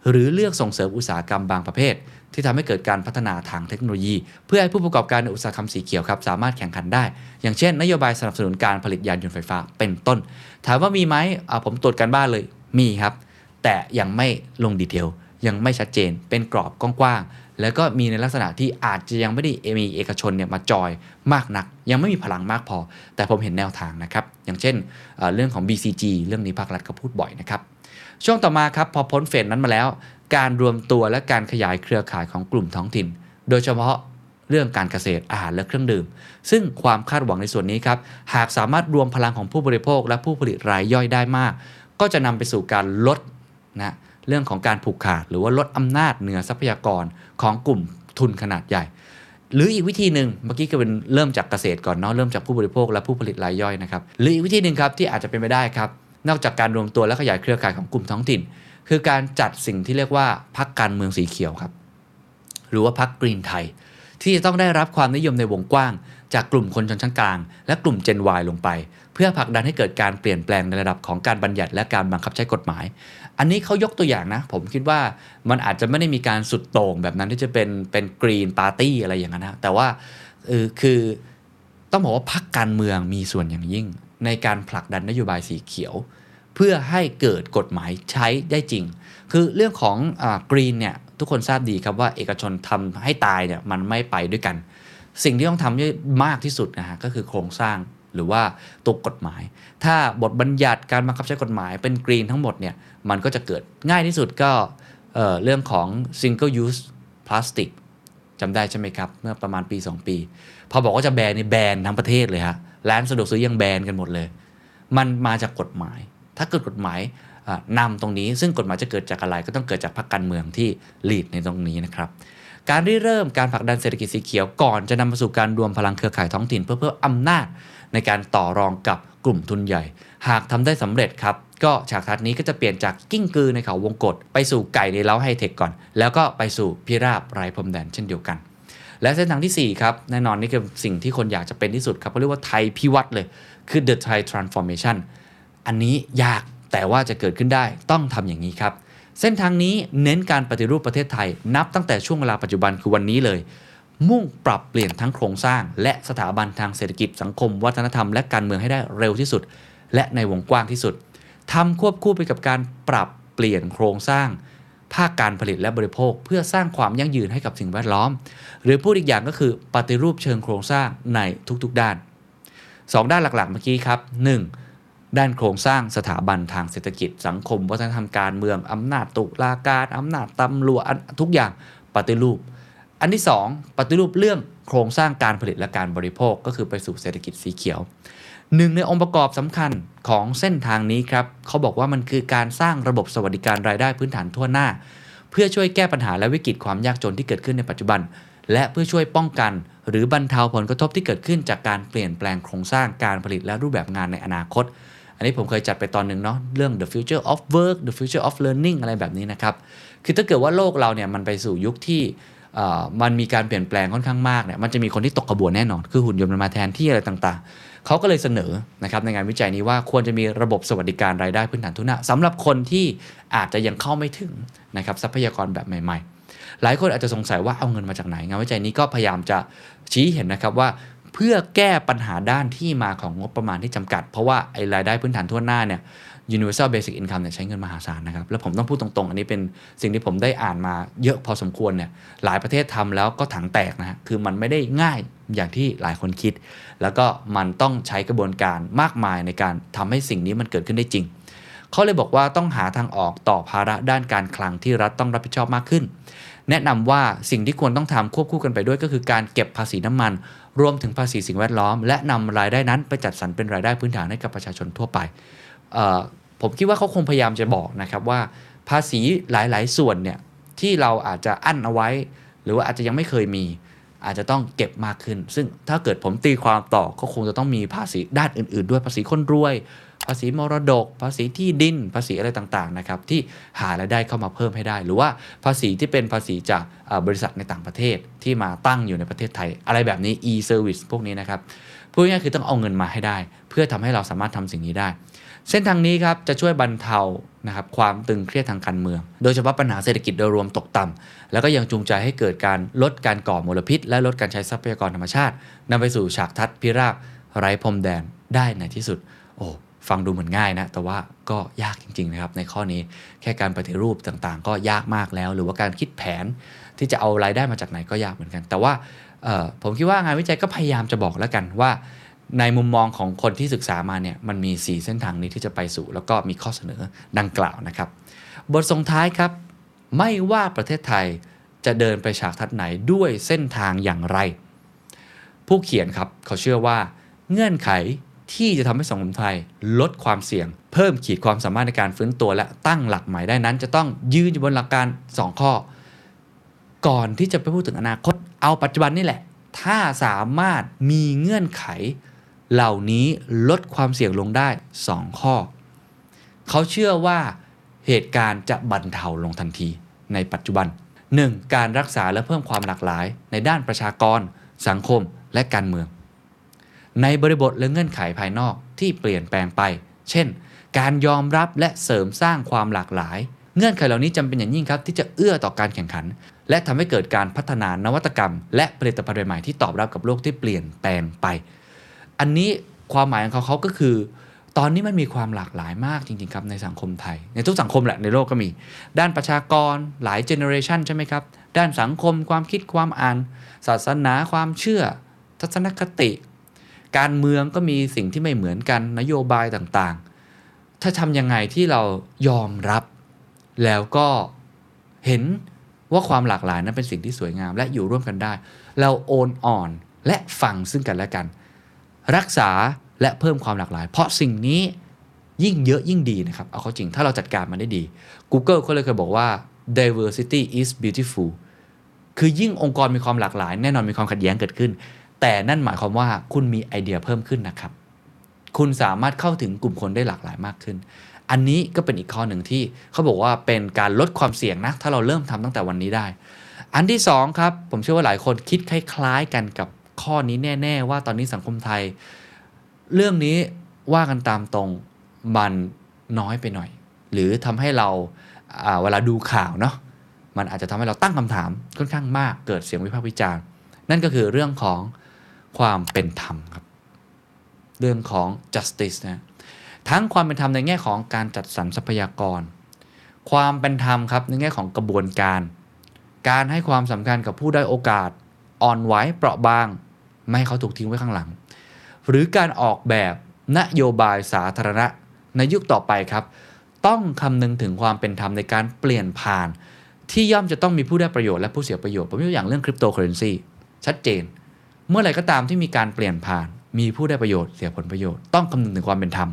A: หรือเลือกส่งเสริมอุตสาหกรรมบางประเภท ที่ทำให้เกิดการพัฒนาทางเทคโนโลยี เพื่อให้ผู้ประกอบการในอุตสาหกรรมสีเขียวครับสามารถแข่งขันได้ อย่างเช่น นโยบายสนับสนุนการผลิตยานยนต์ไฟฟ้าเป็นต้น ถามว่ามีไหมผมตรวจการบ้านเลยมีครับ แต่ยังไม่ลงดีเทลยังไม่ชัดเจนเป็นกรอบกว้างๆ แล้วก็มีในลักษณะที่อาจจะยังไม่ได้มีเอกชนเนี่ยมาจอยมากนัก ยังไม่มีพลังมากพอ แต่ผมเห็นแนวทางนะครับ อย่างเช่นเเรื่องของ BCG เรื่องนี้ภาครัฐก็พูดบ่อยนะครับ ช่วงต่อมาครับพอพ้นเฟสนั้นมาแล้ว การรวมตัวและการขยายเครือข่ายของกลุ่มท้องถิ่น โดยเฉพาะเรื่องการเกษตรอาหารและเครื่องดื่ม ซึ่งความคาดหวังในส่วนนี้ครับหากสามารถรวมพลังของผู้บริโภค และผู้ผลิตรายย่อยได้มาก ก็จะนำไปสู่การลดนะ เรื่องของการผูกขาด หรือว่าลดอำนาจเหนือทรัพยากรของกลุ่มทุนขนาดใหญ่ หรืออีกวิธีหนึ่งเมื่อกี้ก็เป็นเริ่มจากเกษตรก่อนเนาะเริ่มจากผู้บริโภคและผู้ผลิตรายย่อยนะครับหรืออีกวิธีหนึ่งครับที่อาจจะเป็นไปได้ครับนอกจากการรวมตัวและขยายเครือข่ายของกลุ่มท้องถิ่น คือการจัดสิ่งที่เรียกว่าพักการเมืองสีเขียวครับหรือว่าพักกรีนไทย ที่จะต้องได้รับความนิยมในวงกว้าง จากกลุ่มคนชนชั้นกลาง และกลุ่ม Gen Y ลงไป เพื่อผลักดันให้เกิดการเปลี่ยนแปลงในระดับของการบัญญัติและการบังคับใช้กฎหมาย อันนี้เขายกตัวอย่างนะ ผมคิดว่ามันอาจจะไม่ได้มีการสุดโต่งแบบนั้นที่จะเป็นเป็นกรีนปาร์ตี้อะไรอย่างนั้นนะแต่ว่าคือต้องบอกว่าพักการเมืองมีส่วนอย่างยิ่ง ในการผลักดันนโยบายสีเขียว เพื่อให้เกิดกฎหมายใช้ได้จริง คือเรื่องของกรีนเนี่ยทุกคนทราบดีครับว่าเอกชนทำให้ตายเนี่ยมันไม่ไปด้วยกัน สิ่งที่ต้องทำมากที่สุดนะฮะก็คือโครงสร้าง หรือว่าตัวกฎหมาย ถ้าบทบัญญัติการบังคับใช้กฎหมายเป็นกรีนทั้งหมดเนี่ยมันก็จะเกิดง่ายที่สุดก็เเรื่องของ single use plastic จำได้ใช่ไหมครับ เมื่อประมาณปี 2 ปี พอบอกว่าจะแบนในแบนทั้งประเทศเลยฮะร้านสะดวกซื้อยังแบนกันหมดเลย มันมาจากกฎหมาย ถ้าเกิดกฎหมายนำตรงนี้ ซึ่งกฎหมายจะเกิดจากอะไรก็ต้องเกิดจากพรรคการเมืองที่ลีดในตรงนี้นะครับ การริเริ่มการผลักดันเศรษฐกิจสีเขียวก่อนจะนำมาสู่การรวมพลังเครือข่ายท้องถิ่น เพื่อเพิ่มอำนาจในการต่อรองกับกลุ่มทุนใหญ่ หากทำได้สำเร็จครับก็ฉากทัดนี้ก็จะเปลี่ยนจากกิ้งกือในเขาวงกฏไปสู่ไก่ในเล้าไฮเทคก่อน แล้วก็ไปสู่พิราบไร้พรมแดนเช่นเดียวกัน และเส้นทางที่ 4 ครับ แน่นอนนี่คือสิ่งที่คนอยากจะเป็นที่สุดครับเขาเรียกว่าไทยพิวัตรเลย คือ the Thai transformation อันนี้ยากแต่ว่าจะเกิดขึ้นได้ต้องทำอย่างนี้ครับ เส้นทางนี้เน้นการปฏิรูปประเทศไทย นับตั้งแต่ช่วงเวลาปัจจุบันคือวันนี้เลย มุ่งปรับเปลี่ยนทั้งโครงสร้าง และสถาบันทางเศรษฐกิจสังคม วัฒนธรรมและการเมืองให้ได้เร็วที่สุด และในวงกว้างที่สุดทำควบคู่ไปกับการปรับเปลี่ยนโครงสร้าง ภาคการผลิตและบริโภค เพื่อสร้างความยั่งยืนให้กับสิ่งแวดล้อม หรือพูดอีกอย่างก็คือปฏิรูปเชิงโครงสร้างในทุกๆด้าน 2 ด้านหลักๆ เมื่อกี้ครับ 1. ด้านโครงสร้างสถาบันทางเศรษฐกิจสังคม วัฒนธรรมการเมือง อำนาจตุลาการอำนาจตำรวจทุกอย่างปฏิรูป อันที่ 2 ปฏิรูปเรื่องโครงสร้างการผลิตและการบริโภคก็คือไปสู่เศรษฐกิจสีเขียวหนึ่งในองค์ประกอบสำคัญของเส้นทางนี้ครับเขาบอกว่ามันคือการสร้างระบบสวัสดิการรายได้พื้นฐานทั่วหน้า เพื่อช่วยแก้ปัญหาและวิกฤตความยากจนที่เกิดขึ้นในปัจจุบัน และเพื่อช่วยป้องกัน หรือบรรเทาผลกระทบที่เกิดขึ้นจากการเปลี่ยนแปลงโครงสร้างการผลิตและรูปแบบงานในอนาคต อันนี้ผมเคยจัดไปตอนหนึ่งเนาะเรื่อง the future of work the future of learning อะไรแบบนี้นะครับ คือถ้าเกิดว่าโลกเราเนี่ยมันไปสู่ยุคที่มันมีการเปลี่ยนแปลงค่อนข้างมากเนี่ยมันจะมีคนที่ตกกระบวนแน่นอน คือหุ่นยนต์มันมาแทนที่อะไรต่างๆ เขาก็เลยเสนอนะครับในงานวิจัยนี้ว่าควรจะมีระบบสวัสดิการรายได้พื้นฐานทุนนะสำหรับคนที่อาจจะยังเข้าไม่ถึงนะครับทรัพยากรแบบใหม่ ๆ หลายคนอาจจะสงสัยว่าเอาเงินมาจากไหน งานวิจัยนี้ก็พยายามจะชี้เห็นนะครับว่า เพื่อแก้ปัญหาด้านที่มาของงบประมาณที่จำกัด เพราะว่าไอ้รายได้พื้นฐานทั่วหน้าเนี่ย universal basic income เนี่ยใช้เงินมหาศาลนะครับ แล้วผมต้องพูดตรงๆ อันนี้เป็นสิ่งที่ผมได้อ่านมาเยอะพอสมควรเนี่ยหลายประเทศทำแล้วก็ถังแตกนะฮะคือมันไม่ได้ง่ายอย่างที่หลายคนคิด แล้วก็มันต้องใช้กระบวนการมากมายในการทำให้สิ่งนี้มันเกิดขึ้นได้จริงเขาเลยบอกว่าต้องหาทางออกต่อภาระด้านการคลังที่รัฐต้องรับผิดชอบมากขึ้น แนะนำว่าสิ่งที่ควรต้องทำควบคู่กันไปด้วยก็คือการเก็บภาษีน้ำมัน รวมถึงภาษีสิ่งแวดล้อม และนำรายได้นั้นไปจัดสรรเป็นรายได้พื้นฐานให้กับประชาชนทั่วไป ผมคิดว่าเขาคงพยายามจะบอกนะครับว่า ภาษีหลาย ๆ ส่วนเนี่ยที่เราอาจจะอั้นเอาไว้ หรือว่าอาจจะยังไม่เคยมี อาจจะต้องเก็บมากขึ้น ซึ่งถ้าเกิดผมตีความต่อก็คงจะต้องมีภาษีด้านอื่น ๆ ด้วยภาษีคนรวย ภาษีมรดก ภาษีที่ดิน ภาษีอะไรต่างๆนะครับที่หารายได้เข้ามาเพิ่มให้ได้ หรือว่าภาษีที่เป็นภาษีจากบริษัทในต่างประเทศที่มาตั้งอยู่ในประเทศไทย อะไรแบบนี้ e-service พวกนี้นะครับพูดง่ายๆคือต้องเอาเงินมาให้ได้ เพื่อทำให้เราสามารถทำสิ่งนี้ได้ เส้นทางนี้ครับจะช่วยบรรเทานะครับความตึงเครียดทางการเมือง โดยเฉพาะปัญหาเศรษฐกิจโดยรวมตกต่ำแล้วก็ยังจูงใจให้เกิดการลดการก่อมลพิษ และลดการใช้ทรัพยากรธรรมชาตินำไปสู่ฉากทัศน์พิราบไร้พรมแดนได้ในที่สุด โอ้ ฟังดูเหมือนง่ายนะ แต่ว่าก็ยากจริงๆนะครับ ในข้อนี้แค่การปฏิรูปต่างๆ ก็ยากมากแล้ว หรือว่าการคิดแผนที่จะเอารายได้มาจากไหนก็ยากเหมือนกัน แต่ว่าผมคิดว่างานวิจัยก็พยายามจะบอกแล้วกันว่า ในมุมมองของคนที่ศึกษามาเนี่ยมันมี 4 เส้นทางนี้ที่จะไปสู่ แล้วก็มีข้อเสนอดังกล่าวนะครับ บทส่งท้ายครับ ไม่ว่าประเทศไทยจะเดินไปฉากทัดไหนด้วยเส้นทางอย่างไร ผู้เขียนครับเขาเชื่อว่าเงื่อนไข ที่จะทำให้สังคมไทยลดความเสี่ยง เพิ่มขีดความสามารถในการฟื้นตัวและตั้งหลักใหม่ได้นั้น จะต้องยืนอยู่บนหลักการ 2 ข้อ ก่อนที่จะไปพูดถึงอนาคต เอาปัจจุบันนี่แหละ ถ้าสามารถมีเงื่อนไข เหล่านี้ลดความเสี่ยงลงได้ 2 ข้อ เขาเชื่อว่าเหตุการณ์จะบรรเทาลงทันทีในปัจจุบัน 1. การรักษาและเพิ่มความหลากหลาย ในด้านประชากร สังคมและการเมือง ในบริบทและเงื่อนไขภายนอกที่เปลี่ยนแปลงไป เช่น การยอมรับและเสริมสร้างความหลากหลาย เงื่อนไขเหล่านี้จำเป็นอย่างยิ่งครับ ที่จะเอื้อต่อการแข่งขัน และทำให้เกิดการพัฒนานวัตกรรม และผลิตภัณฑ์ใหม่ที่ตอบรับกับโลกที่เปลี่ยนแปลงไป อันนี้ความหมายของเขาเขาก็คือ ตอนนี้มันมีความหลากหลายมากจริงๆครับในสังคมไทย ในทุกสังคมแหละในโลกก็มี ด้านประชากรหลายเจเนอเรชันใช่ไหมครับด้านสังคมความคิดความอ่าน ศาสนาความเชื่อ ทัศนคติ การเมืองก็มีสิ่งที่ไม่เหมือนกันนโยบายต่างๆ ถ้าทำยังไงที่เรายอมรับ แล้วก็เห็นว่าความหลากหลายนั้นเป็นสิ่งที่สวยงาม และอยู่ร่วมกันได้ เราโอนอ่อนและฟังซึ่งกันและกัน รักษาและเพิ่มความหลากหลาย เพราะสิ่งนี้ยิ่งเยอะยิ่งดีนะครับ เอาเข้าจริงถ้าเราจัดการมันได้ดี Google เขาเลยเคยบอกว่า diversity is beautiful คือยิ่งองค์กรมีความหลากหลาย แน่นอนมีความขัดแย้งเกิดขึ้น แต่นั่นหมายความว่าคุณมีไอเดียเพิ่มขึ้นนะครับ คุณสามารถเข้าถึงกลุ่มคนได้หลากหลายมากขึ้น อันนี้ก็เป็นอีกข้อหนึ่งที่เขาบอกว่าเป็นการลดความเสี่ยงนะ ถ้าเราเริ่มทำตั้งแต่วันนี้ได้ อันที่สองครับ ผมเชื่อว่าหลายคนคิดคล้าย ๆ กันกับข้อนี้แน่ ๆ ว่าตอนนี้สังคมไทย เรื่องนี้ว่ากันตามตรงมันน้อยไปหน่อย หรือทำให้เราอ่าเวลาดูข่าวเนาะมันอาจจะทำให้เราตั้งคำถามค่อนข้างมากเกิดเสียงวิพากษ์วิจารณ์ นั่นก็คือเรื่องของ ความเป็นธรรมครับ เรื่องของ justice นะทั้งความเป็นธรรมในแง่ของการจัดสรรทรัพยากร ความเป็นธรรมครับในแง่ของกระบวนการ การให้ความสำคัญกับผู้ได้โอกาส อ่อนไหวเปราะบาง ไม่ให้เขาถูกทิ้งไว้ข้างหลัง หรือการออกแบบนโยบายสาธารณะในยุคต่อไปครับ ต้องคำนึงถึงความเป็นธรรมในการเปลี่ยนผ่าน ที่ย่อมจะต้องมีผู้ได้ประโยชน์และผู้เสียประโยชน์ผมยกตัวอย่างเรื่องคริปโตเคอเรนซีชัดเจน เมื่อไรก็ตามที่มีการเปลี่ยนผ่าน มีผู้ได้ประโยชน์เสียผลประโยชน์ต้องคำนึงถึงความเป็นธรรม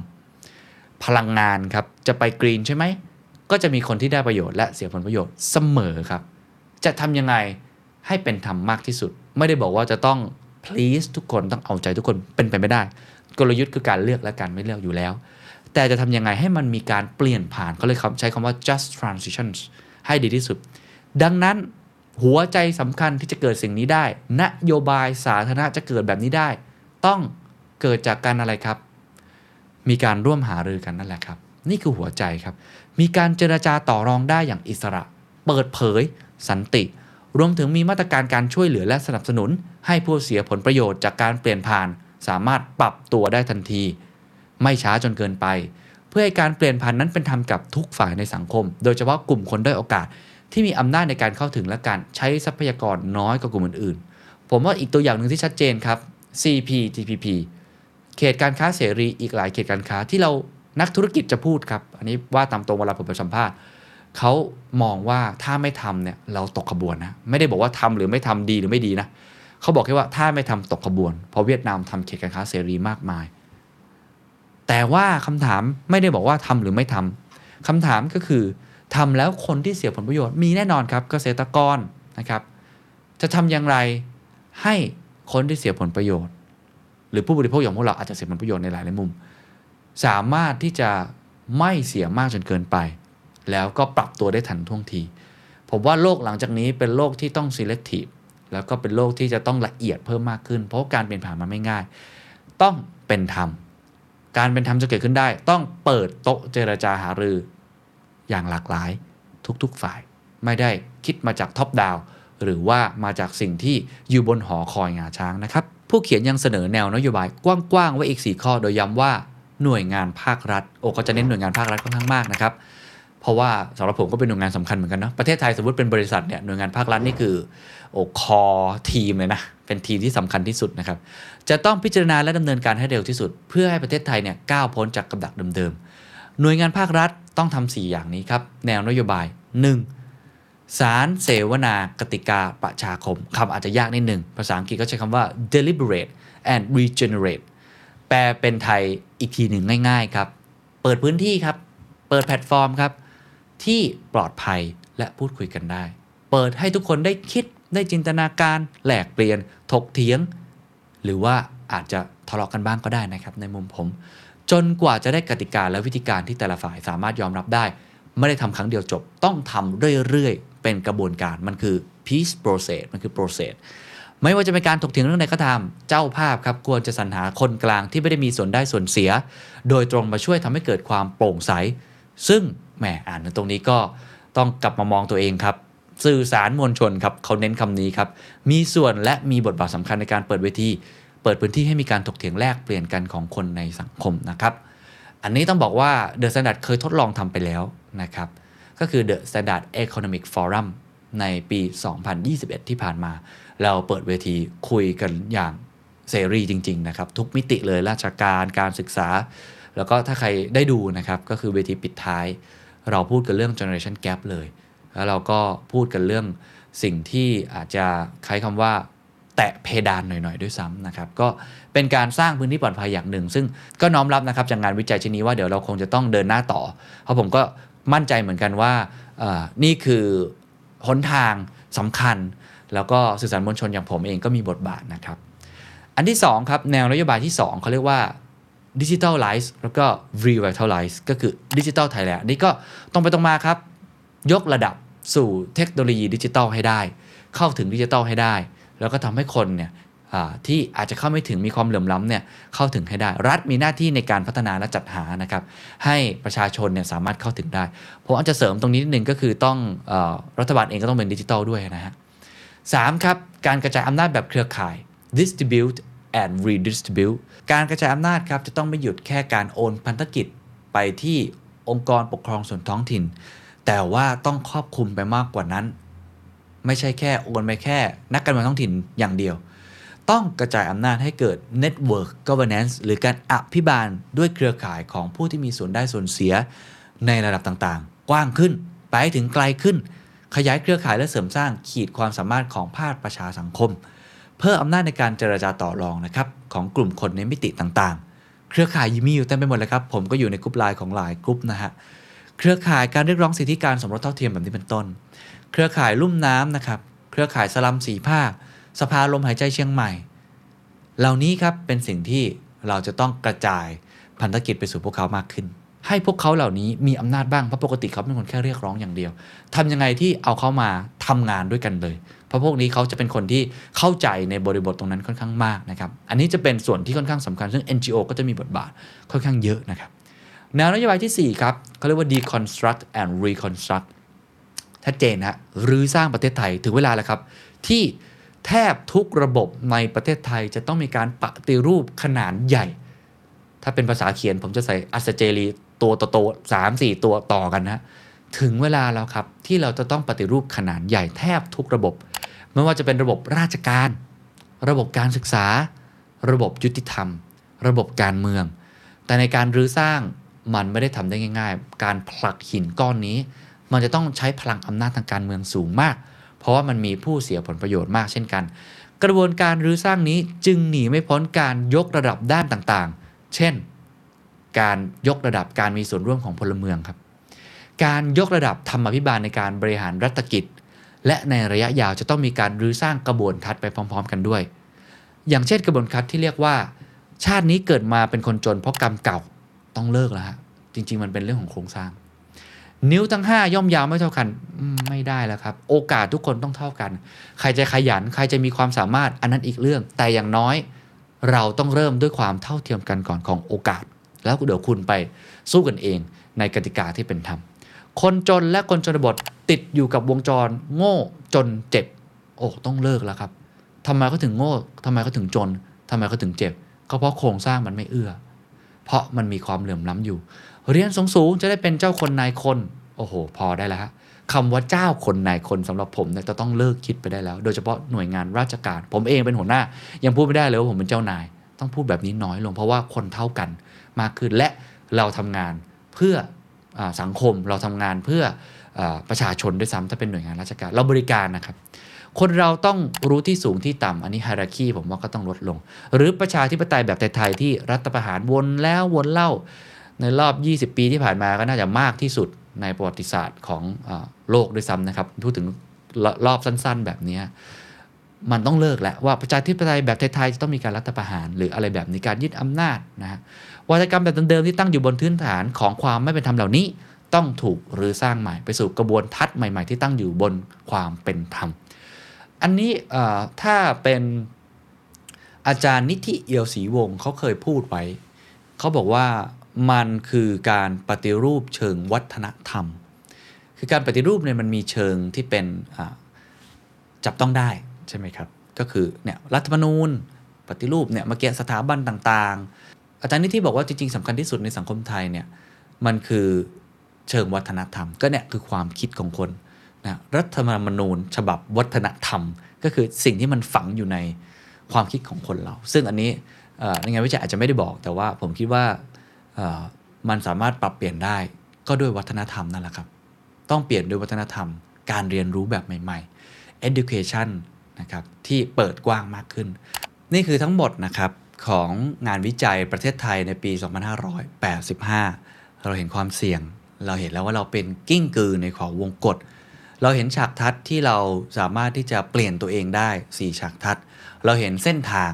A: พลังงานครับจะไปกรีนใช่ไหมก็จะมีคนที่ได้ประโยชน์และเสียผลประโยชน์เสมอครับ จะทำยังไงให้เป็นธรรมมากที่สุด ไม่ได้บอกว่าจะต้อง please ทุกคนต้องเอาใจทุกคนเป็นไปไม่ได้ กลยุทธ์คือการเลือกและการไม่เลือกอยู่แล้ว แต่จะทำยังไงให้มันมีการเปลี่ยนผ่านเขาเลยใช้คำว่า just transitions ให้ดีที่สุด ดังนั้น หัวใจสำคัญที่จะเกิดสิ่งนี้ได้ นโยบายสาธารณะจะเกิดแบบนี้ได้ ต้องเกิดจากการอะไรครับ มีการร่วมหารือกันนั่นแหละครับ นี่คือหัวใจครับ มีการเจรจาต่อรองได้อย่างอิสระ เปิดเผย สันติ รวมถึงมีมาตรการการช่วยเหลือและสนับสนุน ให้ผู้เสียผลประโยชน์จากการเปลี่ยนผ่าน สามารถปรับตัวได้ทันที ไม่ช้าจนเกินไป เพื่อให้การเปลี่ยนผ่านนั้นเป็นธรรมกับทุกฝ่ายในสังคม โดยเฉพาะกลุ่มคนด้อยโอกาส ที่มีอำนาจในการเข้าถึงและการใช้ทรัพยากรน้อยกว่ากลุ่มอื่นๆ ผมว่าอีกตัวอย่างหนึ่งที่ชัดเจนครับ CPTPP เขตการค้าเสรีอีกหลายเขตการค้าที่เรานักธุรกิจจะพูดครับ อันนี้ว่าตามตรงเวลาผมไปสัมภาษณ์เขามองว่าถ้าไม่ทำเนี่ยเราตกขบวนนะไม่ได้บอกว่าทำหรือไม่ทำดีหรือไม่ดีนะเขาบอกแค่ว่าถ้าไม่ทำตกขบวน เพราะเวียดนามทำเขตการค้าเสรีมากมาย แต่ว่าคำถามไม่ได้บอกว่าทำหรือไม่ทำคำถามก็คือ ทำแล้วคนที่เสียผลประโยชน์มีแน่นอนครับเกษตรกรนะครับ จะทำอย่างไรให้คนที่เสียผลประโยชน์ หรือผู้บริโภคอย่างพวกเราอาจจะเสียผลประโยชน์ในหลายหลายมุม สามารถที่จะไม่เสียมากจนเกินไป แล้วก็ปรับตัวได้ทันท่วงที ผมว่าโลกหลังจากนี้เป็นโลกที่ต้อง selective แล้วก็เป็นโลกที่จะต้องละเอียดเพิ่มมากขึ้น เพราะการเปลี่ยนผ่านมันไม่ง่าย ต้องเป็นธรรมการเป็นธรรมจะเกิดขึ้นได้ ต้องเปิดโต๊ะเจรจาหารือ อย่างหลากหลายทุกๆฝ่าย ไม่ได้คิดมาจากท็อปดาวหรือว่ามาจากสิ่งที่อยู่บนหอคอยงาช้างนะครับ ผู้เขียนยังเสนอแนวนโยบายกว้างๆไว้อีก 4 ข้อโดยย้ำว่าหน่วยงานภาครัฐ โอ้ก็จะเน้นหน่วยงานภาครัฐค่อนข้างมากนะครับเพราะว่าสำหรับผมก็เป็นหน่วยงานสำคัญเหมือนกันเนาะประเทศไทยสมมติเป็นบริษัทเนี่ยหน่วยงานภาครัฐนี่คือโอ้คอทีมเลยนะเป็นทีมที่สำคัญที่สุดนะครับจะต้องพิจารณาและดำเนินการให้เร็วที่สุด เพื่อให้ประเทศไทยเนี่ยก้าวพ้นจากกับดักเดิมๆ หน่วยงานภาครัฐต้องทำ4อย่างนี้ครับ แนวนโยบาย 1. สารเสวนากติกาประชาคมคำอาจจะยากนิดหนึ่ง ภาษาอังกฤษก็ใช้คำว่า deliberate and regenerate แปลเป็นไทยอีกทีหนึ่งง่ายๆครับ เปิดพื้นที่ครับ เปิดแพลตฟอร์มครับ ที่ปลอดภัยและพูดคุยกันได้ เปิดให้ทุกคนได้คิดได้จินตนาการแหลกเปลี่ยน ถกเถียง หรือว่าอาจจะทะเลาะกันบ้างก็ได้นะครับในมุมผม จนกว่าจะได้กติกาและวิธีการที่แต่ละฝ่ายสามารถยอมรับได้ ไม่ได้ทำครั้งเดียวจบ ต้องทำเรื่อยๆ เป็นกระบวนการมันคือ peace process มันคือ process ไม่ว่าจะเป็นการถกเถียงเรื่องใดก็ตาม เจ้าภาพครับควรจะสรรหาคนกลางที่ไม่ได้มีส่วนได้ส่วนเสีย โดยตรงมาช่วยทำให้เกิดความโปร่งใส ซึ่งแหมอ่านตรงนี้ก็ต้องกลับมามองตัวเองครับ สื่อสารมวลชนครับเขาเน้นคำนี้ครับ มีส่วนและมีบทบาทสำคัญในการเปิดเวที เปิดพื้นที่ให้มีการถกเถียงแลกเปลี่ยนกันของคนในสังคมนะครับ อันนี้ต้องบอกว่า The Standard เคยทดลองทำไปแล้วนะครับ ก็คือ The Standard Economic Forum ในปี 2021 ที่ผ่านมา เราเปิดเวทีคุยกันอย่างเสรีจริง ๆ นะครับ ทุกมิติเลยราชการการศึกษา แล้วก็ถ้าใครได้ดูนะครับ ก็คือเวทีปิดท้าย เราพูดกันเรื่อง generation gap เลย แล้วเราก็พูดกันเรื่องสิ่งที่อาจจะใช้คำว่า แตะเพดานหน่อยๆด้วยซ้ำนะครับก็เป็นการสร้างพื้นที่ปลอดภัยอย่างหนึ่ง ซึ่งก็น้อมรับนะครับจากงานวิจัยชิ้นนี้ว่าเดี๋ยวเราคงจะต้องเดินหน้าต่อ เพราะผมก็มั่นใจเหมือนกันว่านี่คือหนทางสำคัญ แล้วก็สื่อสารมวลชนอย่างผมเองก็มีบทบาทนะครับ อันที่2ครับแนวนโยบายที่ 2 เขาเรียกว่าดิจิทัลไลซ์แล้วก็ revitalize ก็คือดิจิทัลไทยแลนด์นี่ก็ตรงไปตรงมาครับ ยกระดับสู่เทคโนโลยีดิจิทัลให้ได้ เข้าถึงดิจิทัลให้ได้ แล้วก็ทำให้คนเนี่ยที่อาจจะเข้าไม่ถึงมีความเหลื่อมล้ำเนี่ยเข้าถึงให้ได้ รัฐมีหน้าที่ในการพัฒนาและจัดหานะครับให้ประชาชนเนี่ยสามารถเข้าถึงได้ผมอาจจะเสริมตรงนี้นิดนึงก็คือต้องอรัฐบาลเองก็ต้องเป็นดิจิทัลด้วยนะฮะ 3. ครับ การกระจายอำนาจแบบเครือข่าย distribute and redistribute การกระจายอำนาจครับจะต้องไม่หยุดแค่การโอนพันธกิจไปที่องค์กรปกครองส่วนท้องถิ่น แต่ว่าต้องครอบคลุมไปมากกว่านั้น ไม่ใช่แค่โอนไปแค่ นักการเมืองท้องถิ่นอย่างเดียว ต้องกระจายอำนาจให้เกิด network governance หรือการอภิบาลด้วยเครือข่ายของผู้ที่มีส่วนได้ส่วนเสียในระดับต่างๆ กว้างขึ้น ไปให้ถึงไกลขึ้น ขยายเครือข่ายและเสริมสร้างขีดความสามารถของภาคประชาสังคม เพิ่มอำนาจในการเจรจาต่อรองนะครับของกลุ่มคนในมิติต่างๆ เครือข่ายมีอยู่เต็มไปหมดเลยครับผมก็อยู่ในกลุ่มไลน์ของหลายกลุ่มนะฮะเครือข่ายการเรียกร้องสิทธิการสมรสเท่าเทียมแบบนี้เป็นต้น เครือข่ายลุ่มน้ำนะครับ เครือข่ายสลัมสีภาค สภาลมหายใจเชียงใหม่ เหล่านี้ครับเป็นสิ่งที่เราจะต้องกระจายพันธกิจไปสู่พวกเขามากขึ้น ให้พวกเขาเหล่านี้มีอำนาจบ้างเพราะปกติเขาเป็นคนแค่เรียกร้องอย่างเดียวทำยังไงที่เอาเขามาทำงานด้วยกันเลย เพราะพวกนี้เขาจะเป็นคนที่เข้าใจในบริบทตรงนั้นค่อนข้างมากนะครับ อันนี้จะเป็นส่วนที่ค่อนข้างสำคัญ ซึ่ง NGO ก็จะมีบทบาทค่อนข้างเยอะนะครับ แนวนโยบายที่ 4 ครับเขาเรียกว่า deconstruct and reconstruct ชัดเจนฮะหรือสร้างประเทศไทยถึงเวลาแล้วครับ ที่แทบทุกระบบในประเทศไทยจะต้องมีการปฏิรูปขนาดใหญ่ ถ้าเป็นภาษาเขียนผมจะใส่อัสเจรีตัวโตๆสามสี่ตัวต่อกันนะ ถึงเวลาแล้วครับ ที่เราจะต้องปฏิรูปขนาดใหญ่แทบทุกระบบ ไม่ว่าจะเป็นระบบราชการ ระบบการศึกษา ระบบยุติธรรม ระบบการเมือง แต่ในการรื้อสร้างมันไม่ได้ทำได้ง่าย ๆ การผลักหินก้อนนี้ มันจะต้องใช้พลังอำนาจทางการเมืองสูงมาก เพราะว่ามันมีผู้เสียผลประโยชน์มากเช่นกัน กระบวนการรื้อสร้างนี้จึงหนีไม่พ้นการยกระดับด้านต่างๆ เช่น การยกระดับการมีส่วนร่วมของพลเมืองครับ การยกระดับธรรมพิบาลในการบริหารรัฐกิจ และในระยะยาวจะต้องมีการรื้อสร้างกระบวนทัศน์ไปพร้อม ๆ กันด้วย อย่างเช่นกระบวนทัศน์ที่เรียกว่า ชาตินี้เกิดมาเป็นคนจนเพราะกรรมเก่าต้องเลิกแล้วฮะจริง ๆ มันเป็นเรื่องของโครงสร้าง นิ้วทั้ง 5 ย่อมยาวไม่เท่ากัน ไม่ได้แล้วครับ โอกาสทุกคนต้องเท่ากัน ใครจะขยันใครจะมีความสามารถอันนั้นอีกเรื่อง แต่อย่างน้อยเราต้องเริ่มด้วยความเท่าเทียมกันก่อนของโอกาส แล้วเดี๋ยวคุณไปสู้กันเองในกติกาที่เป็นธรรมคนจนและคนชนบทติดอยู่กับวงจร โง่จนเจ็บ โอ้ต้องเลิกแล้วครับทำไมเขาถึงโง่ ทำไมเขาถึงจน ทำไมเขาถึงเจ็บ ก็เพราะโครงสร้างมันไม่เอื้อ เพราะมันมีความเหลื่อมล้ำอยู่ เรียนสูงสูงๆจะได้เป็นเจ้าคนนายคน โอ้โห พอได้แล้วฮะคำว่าเจ้าคนนายคนสำหรับผมเนี่ยจะต้องเลิกคิดไปได้แล้ว โดยเฉพาะหน่วยงานราชการ ผมเองเป็นหัวหน้า ยังพูดไม่ได้เลยว่าผมเป็นเจ้านาย ต้องพูดแบบนี้น้อยลงเพราะว่าคนเท่ากันมากขึ้นและเราทำงานเพื่ออสังคมเราทำงานเพื่ออประชาชนด้วยซ้ำถ้าเป็นหน่วยงานราชการเราบริการนะครับ คนเราต้องรู้ที่สูงที่ต่ำอันนี้ฮาราคีผมว่าก็ต้องลดลง หรือประชาธิปไตยแบบไทยๆที่รัฐประหารวนแล้ววนเล่า ในรอบ 20 ปีที่ผ่านมาก็น่าจะมากที่สุดในประวัติศาสตร์ของอโลกด้วยซ้ำนะครับพูดถึงรรอบสั้นๆ แบบนี้มันต้องเลิกแล้วว่าประชาธิปไตยแบบไทยๆจะต้องมีการรัฐประหาร หรืออะไรแบบนี้การยึดอำนาจนะฮะวัฒกรรมแบบเดิมๆที่ตั้งอยู่บนพื้นฐานของความไม่เป็นธรรมเหล่านี้ ต้องถูกหรือสร้างใหม่ไปสู่กระบวนทัศน์ใหม่ๆ ที่ตั้งอยู่บนความเป็นธรรม อันนี้ถ้าเป็นอาจารย์นิธิเอียวศรีวงศ์เขาเคยพูดไว้เขาบอกว่า มันคือการปฏิรูปเชิงวัฒนธรรม คือการปฏิรูปเนี่ยมันมีเชิงที่เป็นจับต้องได้ใช่ไหมครับ ก็คือเนี่ยรัฐธรรมนูญ ปฏิรูปเนี่ยมื่อกี้สถาบันต่างๆ อาจารย์นิธิบอกว่าจริงๆสำคัญที่สุดในสังคมไทยเนี่ยมันคือเชิงวัฒนธรรม ก็เนี่ยคือความคิดของคนนะรัฐธรรมนูญ ฉบับวัฒนธรรม ก็คือสิ่งที่มันฝังอยู่ในความคิดของคนเรา ซึ่งอันนี้ในงานวิจัยอาจจะไม่ได้บอกแต่ว่าผมคิดว่า มันสามารถปรับเปลี่ยนได้ก็ด้วยวัฒนธรรมนั่นแหละครับ ต้องเปลี่ยนด้วยวัฒนธรรม การเรียนรู้แบบใหม่ ๆ education นะครับที่เปิดกว้างมากขึ้น นี่คือทั้งหมดนะครับของงานวิจัยประเทศไทยในปี 2585 เราเห็นความเสี่ยง เราเห็นแล้วว่าเราเป็นกิ้งกือในของวงกฏเราเห็นฉากทัศน์ที่เราสามารถที่จะเปลี่ยนตัวเองได้ 4 ฉากทัศน์ เราเห็นเส้นทาง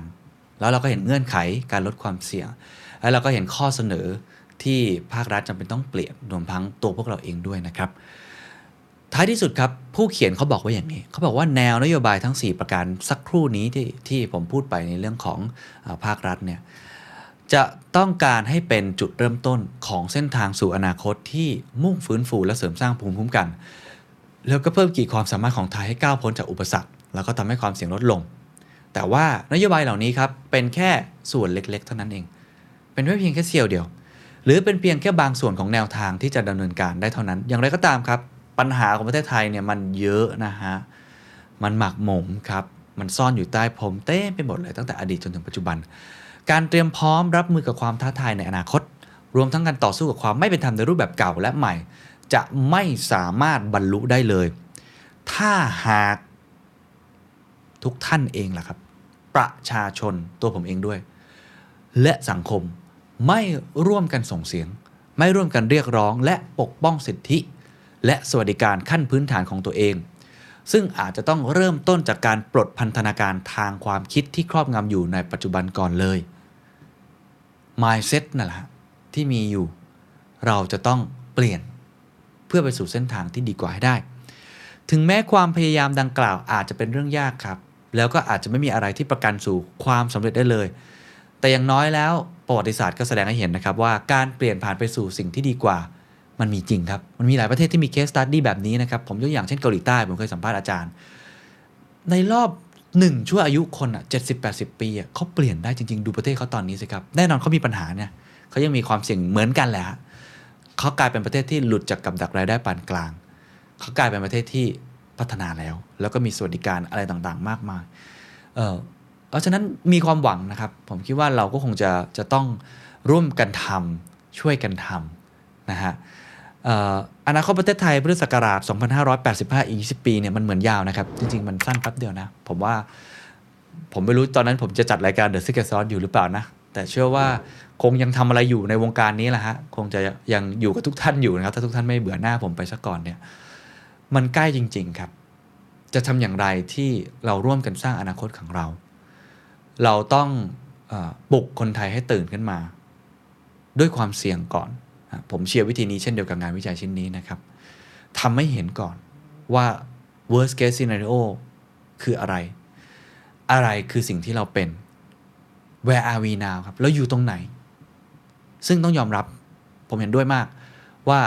A: แล้วเราก็เห็นเงื่อนไขการลดความเสี่ยง แล้วเราก็เห็นข้อเสนอที่ภาครัฐจำเป็นต้องเปลี่ยนรวมทั้งตัวพวกเราเองด้วยนะครับ ท้ายที่สุดครับ ผู้เขียนเขาบอกว่าอย่างนี้ เขาบอกว่าแนวนโยบายทั้ง 4 ประการสักครู่นี้ที่ที่ผมพูดไปในเรื่องของอภาครัฐเนี่ยจะต้องการให้เป็นจุดเริ่มต้นของเส้นทางสู่อนาคตที่มุ่งฟื้นฟูและเสริมสร้างภูมิคุ้มกัน แล้วก็เพิ่มขีดความสามารถของไทยให้ก้าวพ้นจากอุปสรรค แล้วก็ทำให้ความเสี่ยงลดลง แต่ว่านโยบายเหล่านี้ครับเป็นแค่ส่วนเล็กๆ เท่านั้นเอง เป็นแค่เพียงแค่เสี้ยวเดียว หรือเป็นเพียงแค่บางส่วนของแนวทางที่จะดำเนินการได้เท่านั้น อย่างไรก็ตามครับ ปัญหาของประเทศไทยเนี่ยมันเยอะนะฮะมันหมักหมมครับมันซ่อนอยู่ใต้พรมเต้ไปหมดเลยตั้งแต่อดีตจนถึงปัจจุบัน การเตรียมพร้อมรับมือกับความท้าทายในอนาคต รวมทั้งการต่อสู้กับความไม่เป็นธรรมในรูปแบบเก่าและใหม่ จะไม่สามารถบรรลุได้เลย ถ้าหากทุกท่านเองล่ะครับ ประชาชนตัวผมเองด้วย และสังคม ไม่ร่วมกันส่งเสียง ไม่ร่วมกันเรียกร้อง และปกป้องสิทธิ และสวัสดิการขั้นพื้นฐานของตัวเอง ซึ่งอาจจะต้องเริ่มต้นจากการปลดพันธนาการทางความคิดที่ครอบงำอยู่ในปัจจุบันก่อนเลย mindset นั่นแหละที่มีอยู่ เราจะต้องเปลี่ยนเพื่อไปสู่เส้นทางที่ดีกว่าให้ได้ ถึงแม้ความพยายามดังกล่าวอาจจะเป็นเรื่องยากครับ แล้วก็อาจจะไม่มีอะไรที่ประกันสู่ความสำเร็จได้เลย แต่อย่างน้อยแล้วประวัติศาสตร์ก็แสดงให้เห็นนะครับว่าการเปลี่ยนผ่านไปสู่สิ่งที่ดีกว่า มันมีจริงครับ มันมีหลายประเทศที่มีเคสตัดดี้แบบนี้นะครับ ผมยกอย่างเช่นเกาหลีใต้ ผมเคยสัมภาษณ์อาจารย์ ในรอบหนึ่งชั่วอายุคนอะเจ็ดสิบแปดสิบปีอะเขาเปลี่ยนได้จริง ๆ ดูประเทศเขาตอนนี้สิครับ แน่นอนเขามีปัญหาเนี่ยเขายังมีความเสี่ยงเหมือนกันแหละฮะเขากลายเป็นประเทศที่หลุดจากกับดักรายได้ปานกลาง เขากลายเป็นประเทศที่พัฒนาแล้ว แล้วก็มีสวัสดิการอะไรต่างๆ มากมาย เออ เพราะฉะนั้นมีความหวังนะครับ ผมคิดว่าเราก็คงจะจะต้องร่วมกันทำช่วยกันทำนะฮะอออนาคตประเทศไทยพุทธศักราช 2585 อีก 20 ปีเนี่ยมันเหมือนยาวนะครับ จริง ๆ มันสั้นแป๊บเดียวนะ ผมว่าผมไม่รู้ตอนนั้นผมจะจัดรายการ The Secret Sauce อยู่หรือเปล่านะ แต่เชื่อว่าคงยังทำอะไรอยู่ในวงการนี้แหละฮะ คงจะยังอยู่กับทุกท่านอยู่นะครับ ถ้าทุกท่านไม่เบื่อหน้าผมไปซะก่อนเนี่ย มันใกล้จริง ๆ ครับ จะทำอย่างไรที่เราร่วมกันสร้างอนาคตของเรา เราต้องอปลุกคนไทยให้ตื่นขึ้นมา ด้วยความเสี่ยงก่อน ผมเชียร์วิธีนี้เช่นเดียวกับงานวิจัยชิ้นนี้นะครับทำให้เห็นก่อนว่า worst case scenario คืออะไร อะไรคือสิ่งที่เราเป็น where are we now ครับเราอยู่ตรงไหน ซึ่งต้องยอมรับ ผมเห็นด้วยมาก ว่า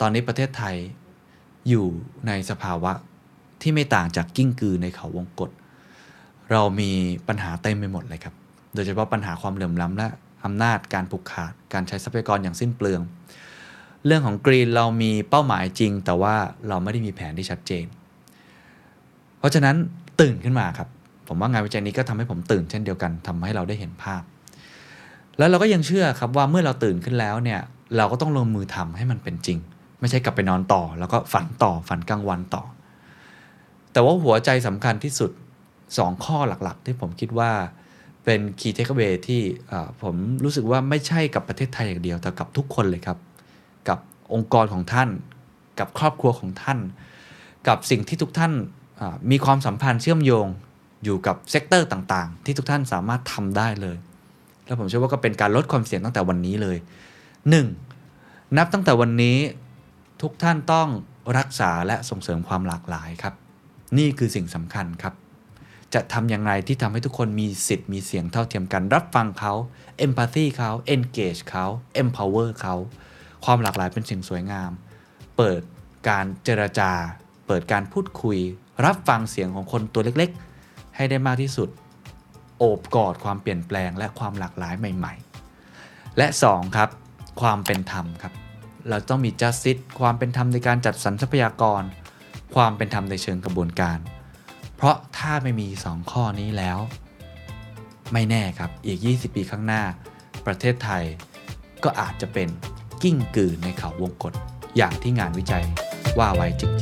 A: ตอนนี้ประเทศไทยอยู่ในสภาวะที่ไม่ต่างจากกิ้งกือในเขาวงกฏ เรามีปัญหาเต็มไปหมดเลยครับ โดยเฉพาะปัญหาความเหลื่อมล้ำและอำนาจการผูกขาด การใช้ทรัพยากรอย่างสิ้นเปลือง เรื่องของกรีนเรามีเป้าหมายจริง แต่ว่าเราไม่ได้มีแผนที่ชัดเจน เพราะฉะนั้นตื่นขึ้นมาครับ ผมว่างานวิจัยนี้ก็ทำให้ผมตื่นเช่นเดียวกันทำให้เราได้เห็นภาพ แล้วเราก็ยังเชื่อครับว่าเมื่อเราตื่นขึ้นแล้วเนี่ยเราก็ต้องลงมือทำให้มันเป็นจริง ไม่ใช่กลับไปนอนต่อ แล้วก็ฝันต่อฝันกลางวันต่อ แต่ว่าหัวใจสำคัญที่สุด 2 ข้อหลักๆ ที่ผมคิดว่าเป็น key takeaway ที่ผมรู้สึกว่าไม่ใช่กับประเทศไทยอย่างเดียว แต่กับทุกคนเลยครับ กับองค์กรของท่าน กับครอบครัวของท่าน กับสิ่งที่ทุกท่านมีความสัมพันธ์เชื่อมโยงอยู่กับ sector ต่างๆ ที่ทุกท่านสามารถทำได้เลย แล้วผมเชื่อว่าก็เป็นการลดความเสี่ยงตั้งแต่วันนี้เลย 1. นับตั้งแต่วันนี้ทุกท่านต้องรักษาและส่งเสริมความหลากหลายครับ นี่คือสิ่งสำคัญครับ จะทำอย่างไรที่ทำให้ทุกคนมีสิทธิ์มีเสียงเท่าเทียมกันรับฟังเขา empathy เขา engage เขา empower เขาความหลากหลายเป็นสิ่งสวยงาม เปิดการเจรจา เปิดการพูดคุย รับฟังเสียงของคนตัวเล็กๆ ให้ได้มากที่สุด โอบกอดความเปลี่ยนแปลงและความหลากหลายใหม่ ๆ และ 2 ครับ ความเป็นธรรมครับ เราต้องมี justice ความเป็นธรรมในการจัดสรรทรัพยากร ความเป็นธรรมในเชิงกระบวนการ เพราะถ้าไม่มี 2 ข้อนี้แล้ว ไม่แน่ครับอีก 20 ปีข้างหน้า ประเทศไทยก็อาจจะเป็นกิ้งกือในเขาวงกฏอย่างที่งานวิจัยว่าไว้จริง